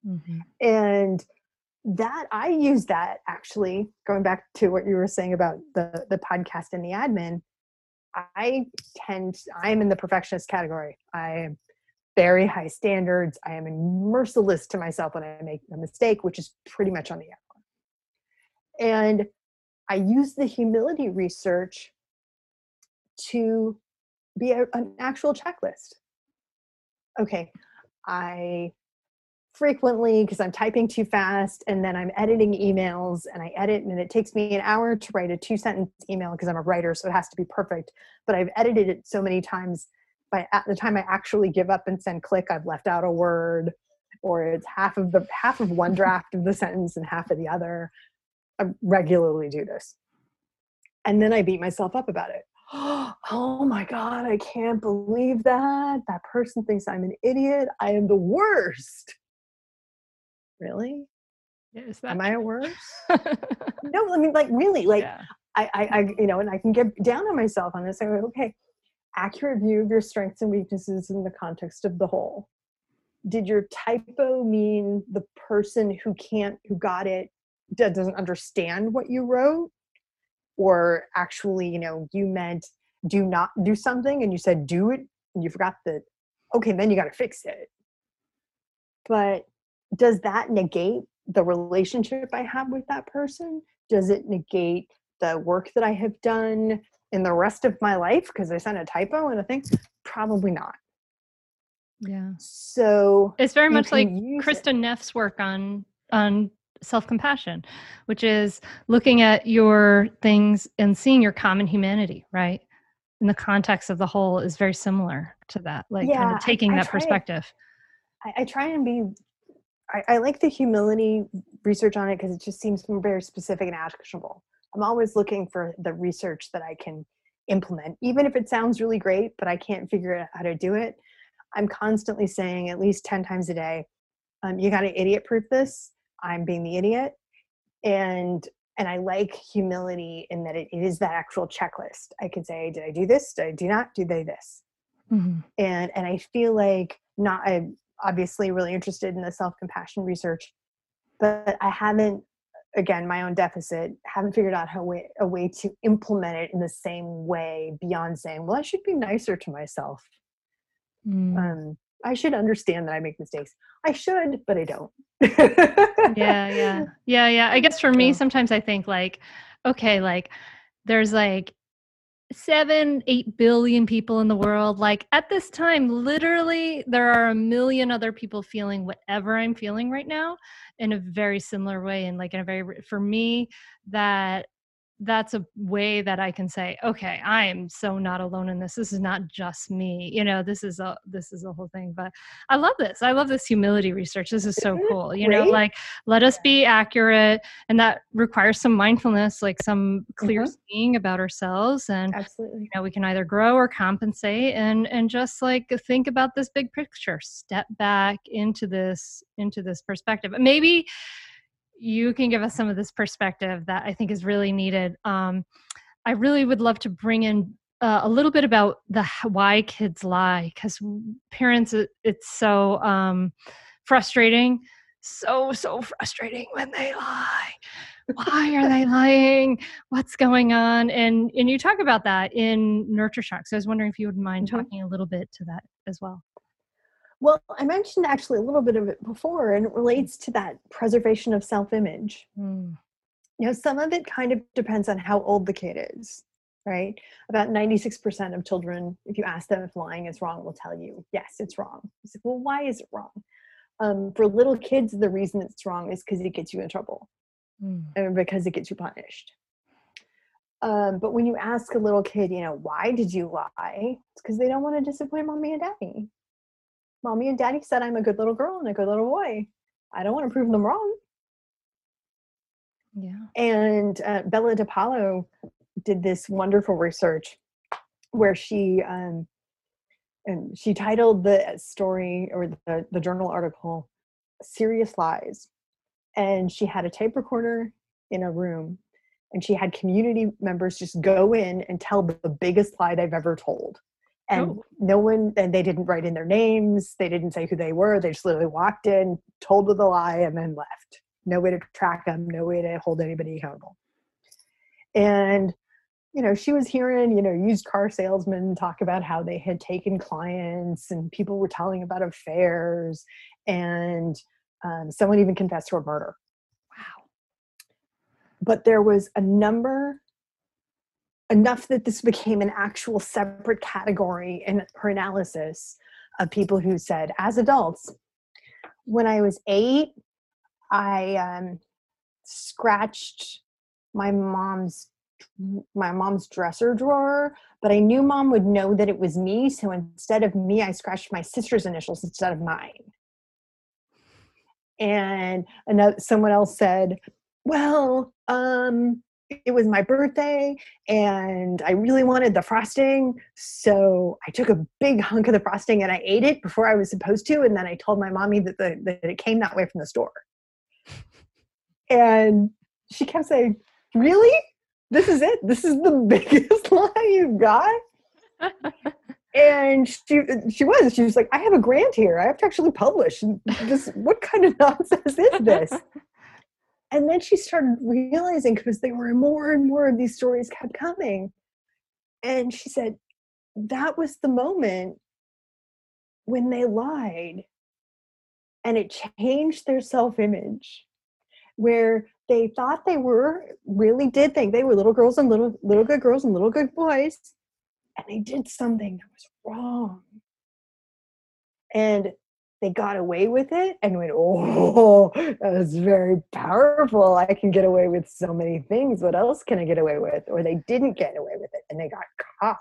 Mhm. And that I use that actually, going back to what you were saying about the the podcast and the admin, I tend I'm in the perfectionist category. I am very high standards. I am merciless to myself when I make a mistake, which is pretty much on the outline. And I use the humility research to be a, an actual checklist. Okay, I frequently because I'm typing too fast and then I'm editing emails and I edit and it takes me an hour to write a two sentence email because I'm a writer so it has to be perfect. But I've edited it so many times by at the time I actually give up and send click I've left out a word or it's half of the half of one draft of the sentence and half of the other. I regularly do this. And then I beat myself up about it. [gasps] Oh my god I can't believe that. That person thinks I'm an idiot. I am the worst really? Is that am i worse? [laughs] No i mean like really like yeah. I, I i you know and i can get down on myself on this i go okay accurate view of your strengths and weaknesses in the context of the whole. Did your typo mean the person who can't who got it doesn't understand what you wrote? Or actually you know you meant do not do something and you said do it and you forgot that okay then you got to fix it. But does that negate the relationship I have with that person? Does it negate the work that I have done in the rest of my life because I sent a typo and a thing? Probably not. yeah So it's very much like Kristin it. Neff's work on on self-compassion which is looking at your things and seeing your common humanity right in the context of the whole is very similar to that like kind Yeah, I- of taking I that try it. perspective I, I try and be. I, I like the humility research on it because it just seems very specific and actionable. I'm always looking for the research that I can implement, even if it sounds really great, but I can't figure out how to do it. I'm constantly saying at least 10 times a day, um, you got to idiot proof this. I'm being the idiot. And and I like humility in that it, it is that actual checklist. I can say, did I do this? Did I do not? Do they this? Mhm. and and i feel like not i'm obviously really interested in the self-compassion research but i haven't again my own deficit haven't figured out how way, a way to implement it in the same way beyond saying well i should be nicer to myself. Mm. um i should understand that i make mistakes. I should but i don't. Yeah yeah. [laughs] Yeah yeah. I guess for me sometimes i think like okay like there's like seven eight billion people in the world. Like at this time literally there are a million other people feeling whatever i'm feeling right now in a very similar way and like in a very for me that that's a way that i can say okay i am so not alone in this. This is not just me. You know this is a this is a whole thing but i love this. I love this humility research. This is so Isn't cool you know like let us be accurate and that requires some mindfulness like some clear Mhm. seeing about ourselves and absolutely. you know we can either grow or compensate and and just like think about this big picture. Step back into this into this perspective. Maybe you can give us some of this perspective that i think is really needed. Um i really would love to bring in uh, a little bit about the why kids lie because parents it, it's so um frustrating so so frustrating when they lie. Why are they lying? What's going on? And and you talk about that in nurture shock so i was wondering if you would mind Mhm. talking a little bit to that as well well i mentioned actually a little bit of it before and it relates to that preservation of self-image. Mm. you know some of it kind of depends on how old the kid is right? About 96% of children if you ask them if lying is wrong will tell you yes it's wrong. You say, well why is it wrong? Um, for little kids the reason it's wrong is because it gets you in trouble Mm. and because it gets you punished. Um, but when you ask a little kid you know why did you lie? It's because they don't want to disappoint mommy and daddy mommy and daddy said i'm a good little girl and a good little boy. I don't want to prove them wrong. Yeah. And uh, Bella DePaulo did this wonderful research where she um, and she titled the story or the, the journal article "Serious Lies," and she had a tape recorder in a room, and she had community members just go in and tell the, the biggest lie they've ever told. And Oh. no one, and they didn't write in their names. They didn't say who they were. They just literally walked in, told the lie, and then left no way to track them, no way to hold anybody accountable. And you know, she was hearing, you know, used car salesmen talk about how they had taken clients and people were telling about affairs and um, someone even confessed to a murder. wow But there was a number enough that this became an actual separate category in her analysis of people who said, as adults, when I was eight, I um, scratched my mom's my mom's dresser drawer, but I knew mom would know that it was me. So instead of me, I scratched my sister's initials instead of mine. And another, someone else said, Well, um, it was my birthday and I really wanted the frosting. So I took a big hunk of the frosting and I ate it before I was supposed to. And then I told my mommy that, the, that it came that way from the store. And she kept saying, Really? This is it? This is the [laughs] biggest [laughs] lie you've got? and she she was she was like i have a grant here i have to actually publish this what kind of [laughs] nonsense is this and then she started realizing because there were more and more of these stories kept coming. And she said that was the moment when they lied. And it changed their self-image where they thought they were really did think they were little girls and little little good girls and little good boys and they did something that was wrong. And they got away with it and went, oh, that was very powerful. I can get away with so many things. What else can I get away with? Or they didn't get away with it and they got caught.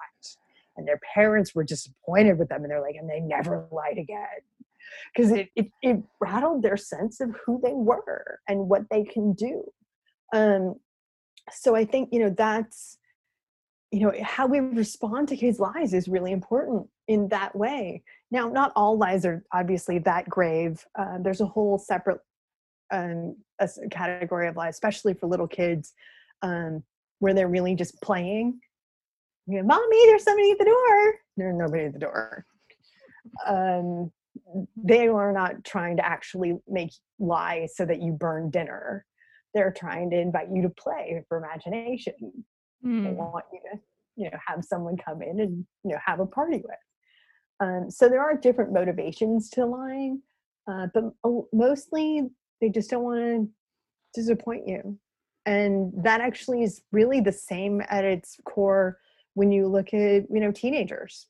And their parents were disappointed with them and they're like, and they never lied again. Because it, it, it rattled their sense of who they were and what they can do. Um, so I think, you know, that's, you know, how we respond to kids' lies is really important in that way now, not all lies are obviously that grave. Uh, there's a whole separate um, a category of lies, especially for little kids, um, where they're really just playing. You know, Mommy, there's somebody at the door. There's nobody at the door. Um, they are not trying to actually make lie so that you burn dinner. They're trying to invite you to play for imagination. Mm. They hmm. want you to, you know, have someone come in and you know have a party with. Um, so there are different motivations to lying, uh, but mostly they just don't want to disappoint you. And that actually is really the same at its core when you look at, you know, teenagers.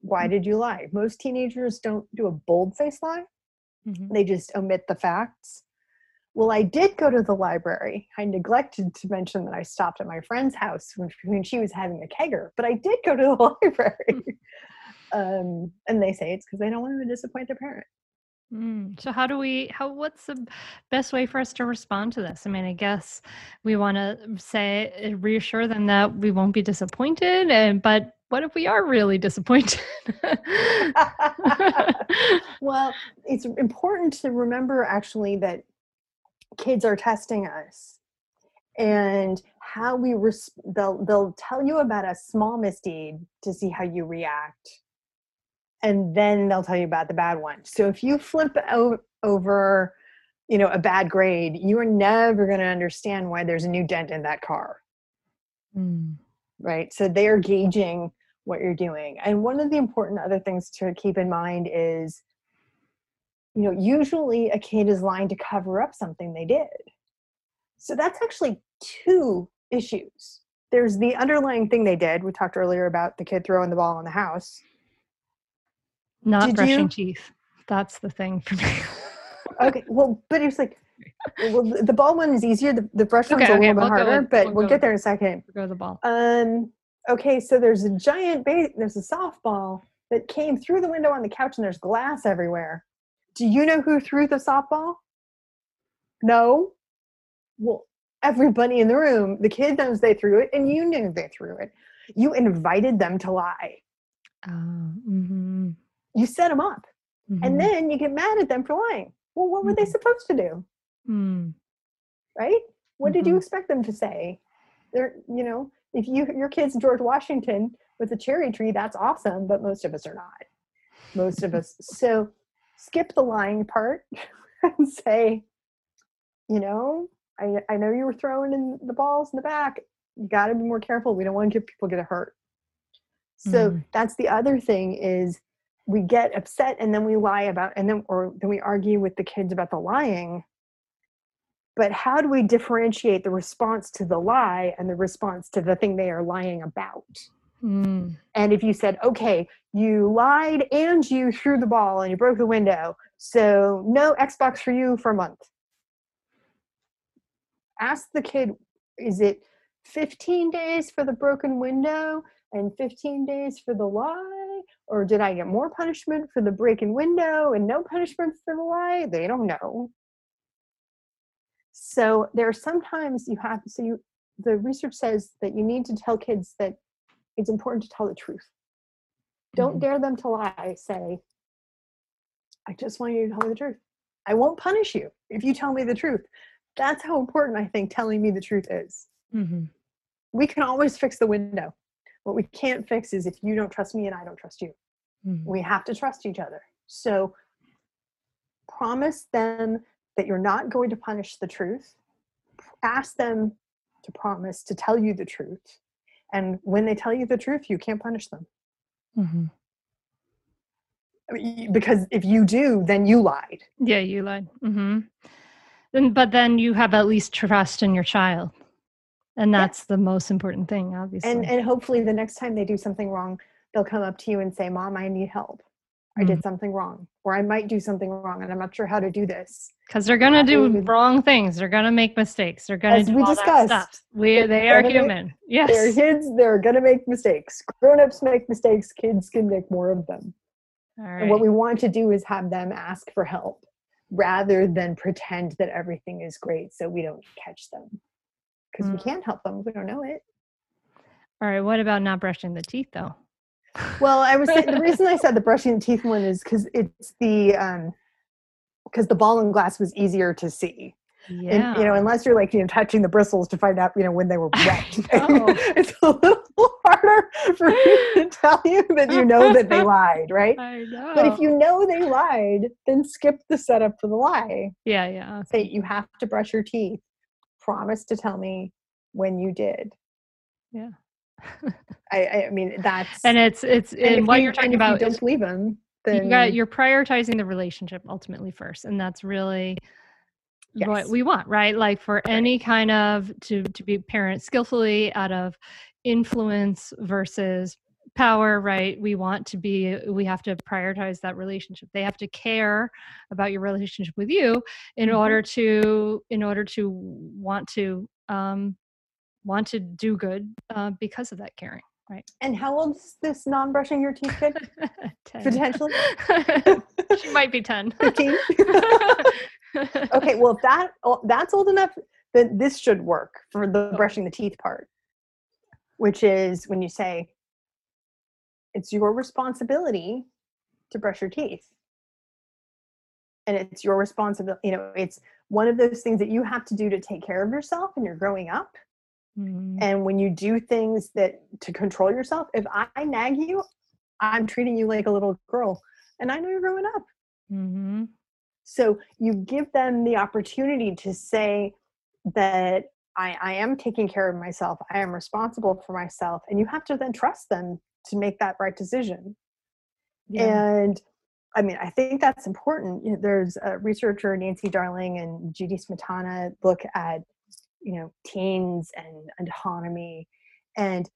Why mm-hmm. did you lie? Most teenagers don't do a bold face lie. Mm-hmm. They just omit the facts. Well, I did go to the library. I neglected to mention that I stopped at my friend's house when, [laughs] when she was having a kegger, but I did go to the [laughs] library. Um, and they say it's because they don't want to disappoint their parent. Mm. So how do we how what's the best way for us to respond to this? I mean, I guess we want to say uh, reassure them that we won't be disappointed and but what if we are really [laughs] disappointed? [laughs] [laughs] well, it's important to remember actually that kids are testing us and how we res- they'll they'll tell you about a small misdeed to see how you react and then they'll tell you about the bad one. So if you flip over, you know, a bad grade, you are never going to understand why there's a new dent in that car. Mm. Right? So they're gauging what you're doing. And one of the important other things to keep in mind is you know, usually a kid is lying to cover up something they did. So that's actually two issues. There's the underlying thing they did. We talked earlier about the kid throwing the ball in the house not Did brushing you? teeth. That's the thing for me. [laughs] okay, well, but it's like, well, the ball one is easier. The, the brush one's okay, a little bit harder, with, but we'll, we'll get there in a second. We'll go the ball. Um. Okay, so there's a giant base. There's a softball that came through the window on the couch, and there's glass everywhere. Do you know who threw the softball? No. Well, everybody in the room, the kid knows they threw it, and you knew they threw it. You invited them to lie. Oh, mm-hmm you set them up mm-hmm. and then you get mad at them for lying well what were mm-hmm. they supposed to do mm. right what mm-hmm. did you mm-hmm. expect them to say they're you know if you your kid's george washington with a cherry tree that's awesome but most of us are not most of us so skip the lying part [laughs] and say you know I, I know you were throwing in the balls in the back you got to be more careful we don't want to get people get hurt so mm. that's the other thing is we get upset and then we lie about and then or then we argue with the kids about the lying but how do we differentiate the response to the lie and the response to the thing they are lying about mm. and if you said okay you lied and you threw the ball and you broke the window So, no Xbox for you for a month. Ask the kid, is it 15 days for the broken window and 15 days for the lie? Or did I get more punishment for the breaking window and no punishment for the lie? They don't know. So there are sometimes you have so you the research says that you need to tell kids that it's important to tell the truth. Don't Mhm. dare them to lie. Say, I just want you to tell me the truth. I won't punish you if you tell me the truth. That's how important I think telling me the truth is. Mm-hmm. We can always fix the window. What we can't fix is if you don't trust me and I don't trust you. Mm-hmm. We have to trust each other. So promise them that you're not going to punish the truth. Ask them to promise to tell you the truth. And when they tell you the truth, you can't punish them. Mm-hmm. I mean, because if you do, then you lied. Yeah, you lied. Mm-hmm. Then, but then you have at least trust in your child, and Yeah. that's the most important thing, obviously. And and hopefully the next time they do something wrong, they'll come up to you and say, "Mom, I need help. I Mm. did something wrong, or I might do something wrong, and I'm not sure how to do this." because they're gonna do wrong things. They're gonna make mistakes. They're gonna As do we discussed. We they are make- human. They're kids. They're gonna make mistakes. Grown-ups make mistakes. Kids can make more of them. All And what we want to do is have them ask for help rather than pretend that everything is great so we don't catch them. Because we Mm. can't help them. if We don't know it. All right. What about not brushing the teeth though? Well, I was saying, the [laughs] reason I said the brushing the teeth one is because it's the um because the ball and glass was easier to see. Yeah. And, you know, unless you're like you know touching the bristles to find out you know when they were wet, [laughs] it's a little [laughs] harder for me to tell you that you know that they lied, right? I know. But if you know they lied, then skip the setup for the lie. yeah, yeah. Say you have to brush your teeth. Promise to tell me when you did. Yeah. [laughs] I, I mean that's And it's it's and and, what you- you're talking about You don't believe them. Then you got you're prioritizing the relationship ultimately first and that's really what we want right like for any kind of to to be parent skillfully out of influence versus power right we want to be we have to prioritize that relationship they have to care about your relationship with you in Mhm. order to in order to want to um want to do good uh, because of that caring right And how old is this non-brushing your teeth kid? [laughs] 10. Potentially [laughs] she might be 10 [laughs] fifteen. okay, well if that oh, that's old enough, then this should work for the brushing the teeth part, which is when you say it's your responsibility to brush your teeth, and it's your responsibility. You know, it's one of those things that you have to do to take care of yourself, and you're growing up. Mhm. And when you do things that to control yourself, if I nag you, I'm treating you like a little girl, and I know you're growing up. Mhm. So you give them the opportunity to say that I, I am taking care of myself, I am responsible for myself, and you have to then trust them to make that right decision. Yeah. And I mean, I think that's important. You know, There's a researcher, Nancy Darling and Judy Smetana, look at you know teens and autonomy, and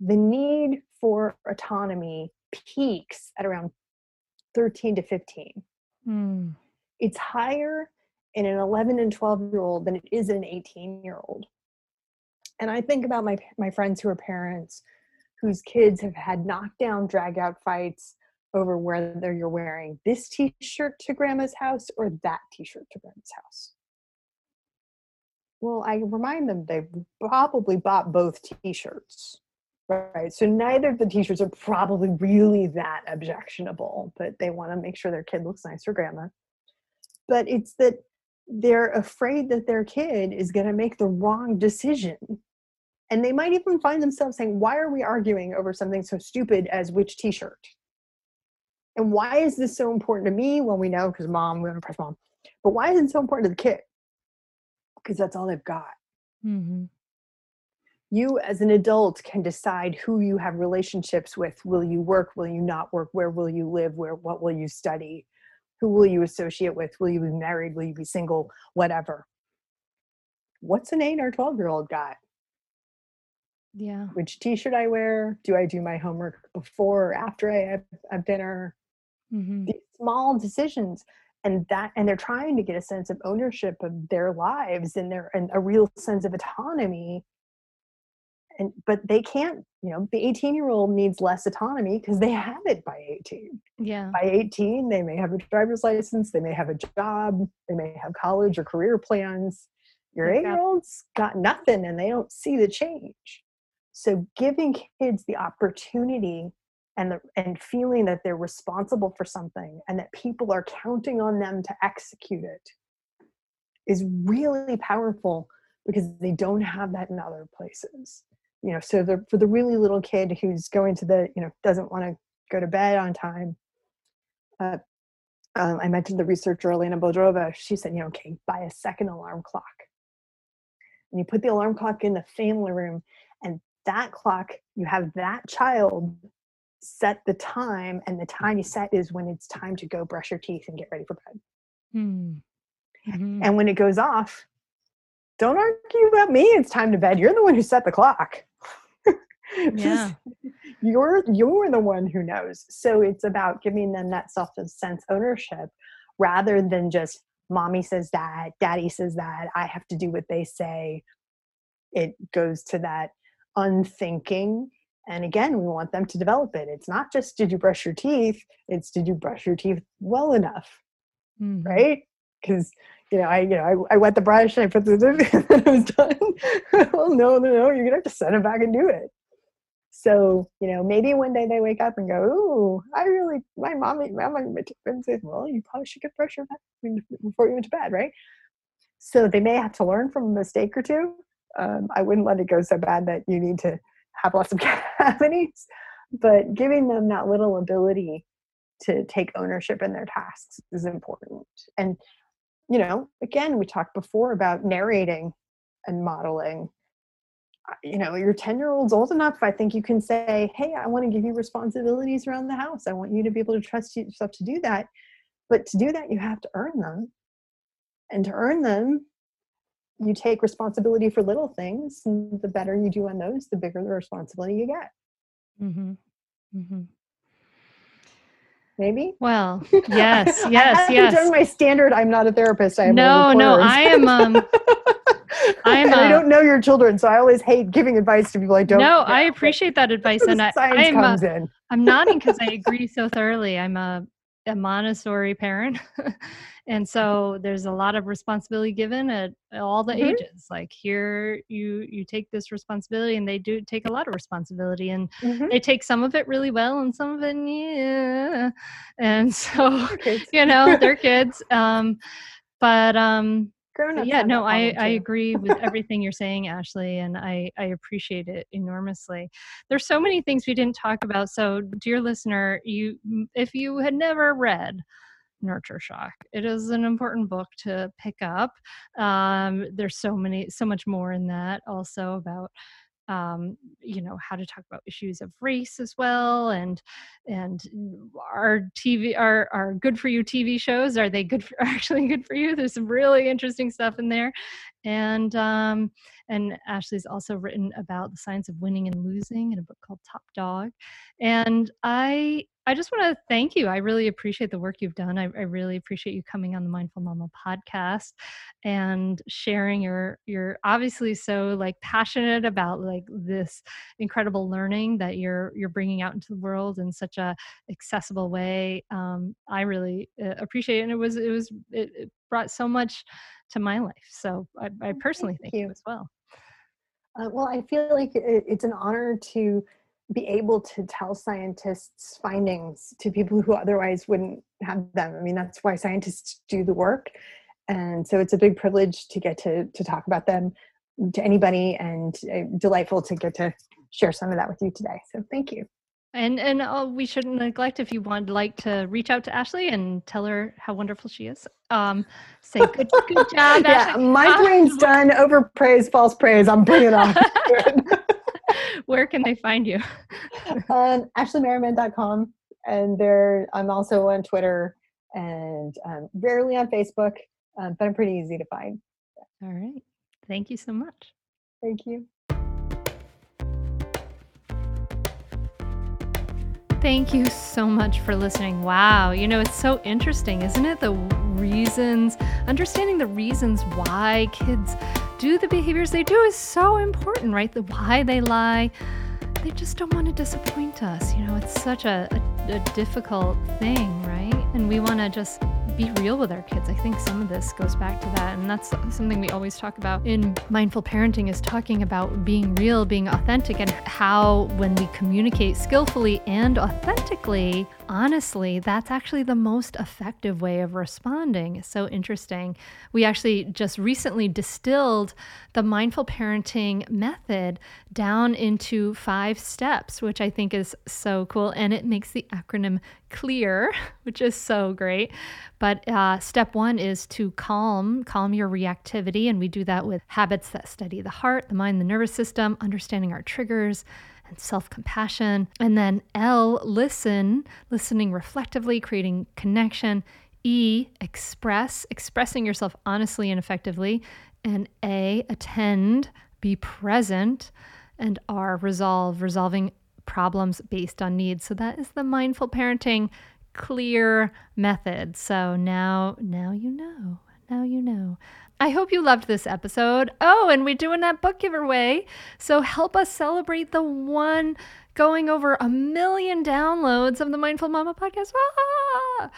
the need for autonomy peaks at around 13 to 15 Mm. it's higher in an 11 and 12 year old than it is in an 18 year old and i think about my my friends who are parents whose kids have had knockdown drag out fights over whether you're wearing this t-shirt to grandma's house or that t-shirt to grandma's house. Well i remind them they've probably bought both t-shirts right? So neither of the t-shirts are probably really that objectionable but they want to make sure their kid looks nice for grandma. But it's that they're afraid that their kid is going to make the wrong decision and they might even find themselves saying why are we arguing over something so stupid as which t-shirt? And why is this so important to me? Well we know because mom we want to press mom. But why is it so important to the kid? Because that's all they've got. Mhm. you as an adult can decide who you have relationships with. Will you work? Will you not work? Where will you live? Where what will you study? Who will you associate with? Will you be married? Will you be single? Whatever. What's an 8 or 12 year old got Yeah. which t-shirt i wear do i do my homework before or after i have, have dinner Mhm. these small decisions and that and they're trying to get a sense of ownership of their lives and their and a real sense of autonomy and but they can't you know the 18 year old needs less autonomy because they have it by 18 Yeah. by 18 they may have a driver's license they may have a job they may have college or career plans your eight year olds got nothing and they don't see the change so giving kids the opportunity and the, and feeling that they're responsible for something and that people are counting on them to execute it is really powerful because they don't have that in other places you know? So the, for the really little kid who's going to the you know doesn't want to go to bed on time uh, um, i mentioned the researcher elena bodrova she said you know okay buy a second alarm clock. And you put the alarm clock in the family room that clock you have that child set the time and the time you set is when it's time to go brush your teeth and get ready for bed Hmm. Mhm. and when it goes off don't argue about me it's time to bed you're the one who set the clock [laughs] Yeah. you're you're the one who knows so it's about giving them that self sense ownership rather than just mommy says that daddy says that i have to do what they say it goes to that unthinking and again we want them to develop it it's not just did you brush your teeth it's did you brush your teeth well enough Mhm. right? Because you know, I you know, I, I wet the brush, and I put the [laughs] and I was done. [laughs] well, no, no, no, you're gonna have to send it back and do it. So you know, maybe one day they wake up and go, "Ooh, I really, my mommy, my mom and say, well, you probably should get brush your teeth before you went to bed, right?" So they may have to learn from a mistake or two. Um, I wouldn't let it go so bad that you need to have lots of [laughs] cavities, but giving them that little ability to take ownership in their tasks is important. And, you know, again, we talked before about narrating and modeling. You know, your 10 year old's old enough, I think you can say, Hey, I want to give you responsibilities around the house. I want you to be able to trust yourself to do that. But to do that, you have to earn them. And to earn them, you take responsibility for little things. And the better you do on those, the bigger the responsibility you get. mm-hmm. Mm-hmm. Maybe? Well, [laughs] yes, yes, yes. done my standard. I'm not a therapist. I am No, no. I am, um, [laughs] I am, I don't know your children, so I always hate giving advice to people I don't. no, know, I appreciate that [laughs] advice, and I, science I'm, uh, comes in. I'm nodding because I agree so thoroughly. I'm a, a Montessori parent. And so there's a lot of responsibility given at all the Mhm. ages. Like here you you take this responsibility and they do take a lot of responsibility and Mhm. they take some of it really well and some of it yeah. And [laughs] so you know, they're kids. Um but um but yeah, no, I, I agree with everything you're saying, Ashley, and I, I appreciate it enormously. There's so many things we didn't talk about. So, dear listener, you if you had never read Nurture Shock, it is an important book to pick up. Um, there's so many, so much more in that. Also about um, you know how to talk about issues of race as well and and our tv our, our good for you tv shows are they good for [laughs] actually good for you there's some really interesting stuff in there and um and ashley's also written about the science of winning and losing in a book called top dog and i i just want to thank you i really appreciate the work you've done I, I really appreciate you coming on the mindful mama podcast and sharing your you're obviously so like passionate about like this incredible learning that you're you're bringing out into the world in such a accessible way um, i really uh, appreciate it and it was it was it, it brought so much to my life so i, I personally thank thank you you. as well Uh, well, I feel like it, it's an honor to be able to tell scientists' findings to people who otherwise wouldn't have them. I mean, that's why scientists do the work, and so it's a big privilege to get to to talk about them to anybody, and uh, delightful to get to share some of that with you today. So, thank you. and and uh, we shouldn't neglect if you would like to reach out to ashley and tell her how wonderful she is um say good good job [laughs] yeah, ashley my Ah. brain's done. Over praise, false praise. I'm bringing it on. [laughs] [laughs] where can they find you [laughs] um, AshleyMerryman.com, and there I'm also on Twitter and um, rarely on Facebook, um, but I'm pretty easy to find. all right thank you so much Thank you. Thank you so much for listening. Wow, you know, it's so interesting, isn't it? The reasons, understanding the reasons why kids do the behaviors they do is so important, right? The why they lie. They just don't want to disappoint us. You know, it's such a, a, a difficult thing, right? And we want to just be real with our kids. I think some of this goes back to that. And that's something we always talk about in mindful parenting is talking about being real, being authentic, and how when we communicate skillfully and authentically, honestly, that's actually the most effective way of responding. It's so interesting. We actually just recently distilled the mindful parenting method down into five steps, which I think is so cool. And it makes the acronym clear, [laughs] which is so great. But uh, step one is to calm, calm your reactivity. And we do that with habits that steady the heart, the mind, the nervous system, understanding our triggers and self compassion. And then L, listen, listening reflectively, creating connection. E, express, expressing yourself honestly and effectively. And A, attend, be present. And R, resolve, resolving problems based on needs. So that is the mindful parenting clear method. So now now you know. Now you know. I hope you loved this episode. Oh, and we're doing that book giveaway. So help us celebrate the one going over a million downloads of the Mindful Mama podcast. Ah!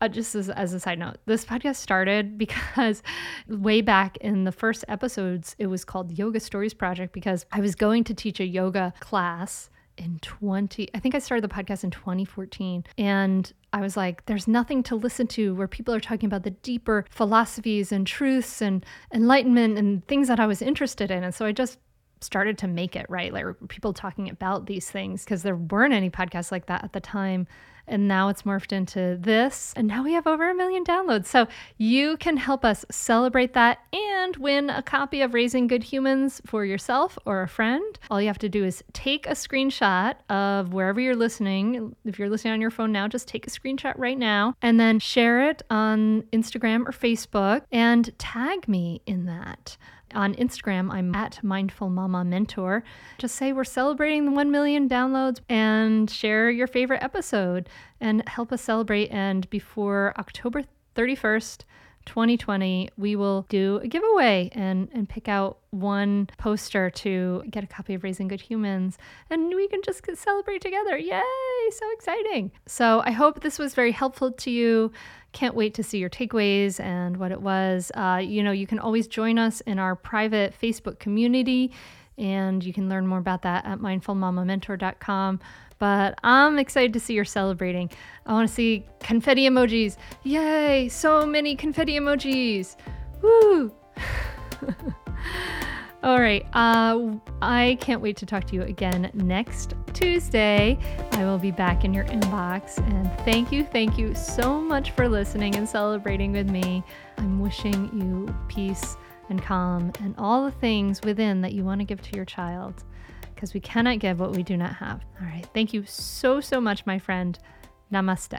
Uh, just as, as a side note, this podcast started [laughs] because way back in the first episodes, it was called Yoga Stories Project because I was going to teach a yoga class in 20 I think I started the podcast in 2014 and I was like there's nothing to listen to where people are talking about the deeper philosophies and truths and enlightenment and things that I was interested in. And so I just started to make it right? Like people talking about these things because there weren't any podcasts like that at the time and now it's morphed into this. And now we have over a million downloads. So you can help us celebrate that and win a copy of Raising Good Humans for yourself or a friend. All you have to do is take a screenshot of wherever you're listening. If you're listening on your phone now, just take a screenshot right now and then share it on Instagram or Facebook and tag me in that. On Instagram, I'm at Mindful Mama Mentor. Just say we're celebrating the 1 million downloads and share your favorite episode and help us celebrate. And before October 31st, 2020, we will do a giveaway and, and pick out one poster to get a copy of Raising Good Humans. And we can just celebrate together. Yay! So exciting. So I hope this was very helpful to you. Can't wait to see your takeaways and what it was. Uh, you know, you can always join us in our private Facebook community, and you can learn more about that at mindfulmamamentor.com. But I'm excited to see you're celebrating. I want to see confetti emojis. Yay! So many confetti emojis. Woo! [laughs] All right. Uh, I can't wait to talk to you again next Tuesday. I will be back in your inbox. And thank you, thank you so much for listening and celebrating with me. I'm wishing you peace and calm and all the things within that you want to give to your child because we cannot give what we do not have. All right. Thank you so, so much, my friend. Namaste.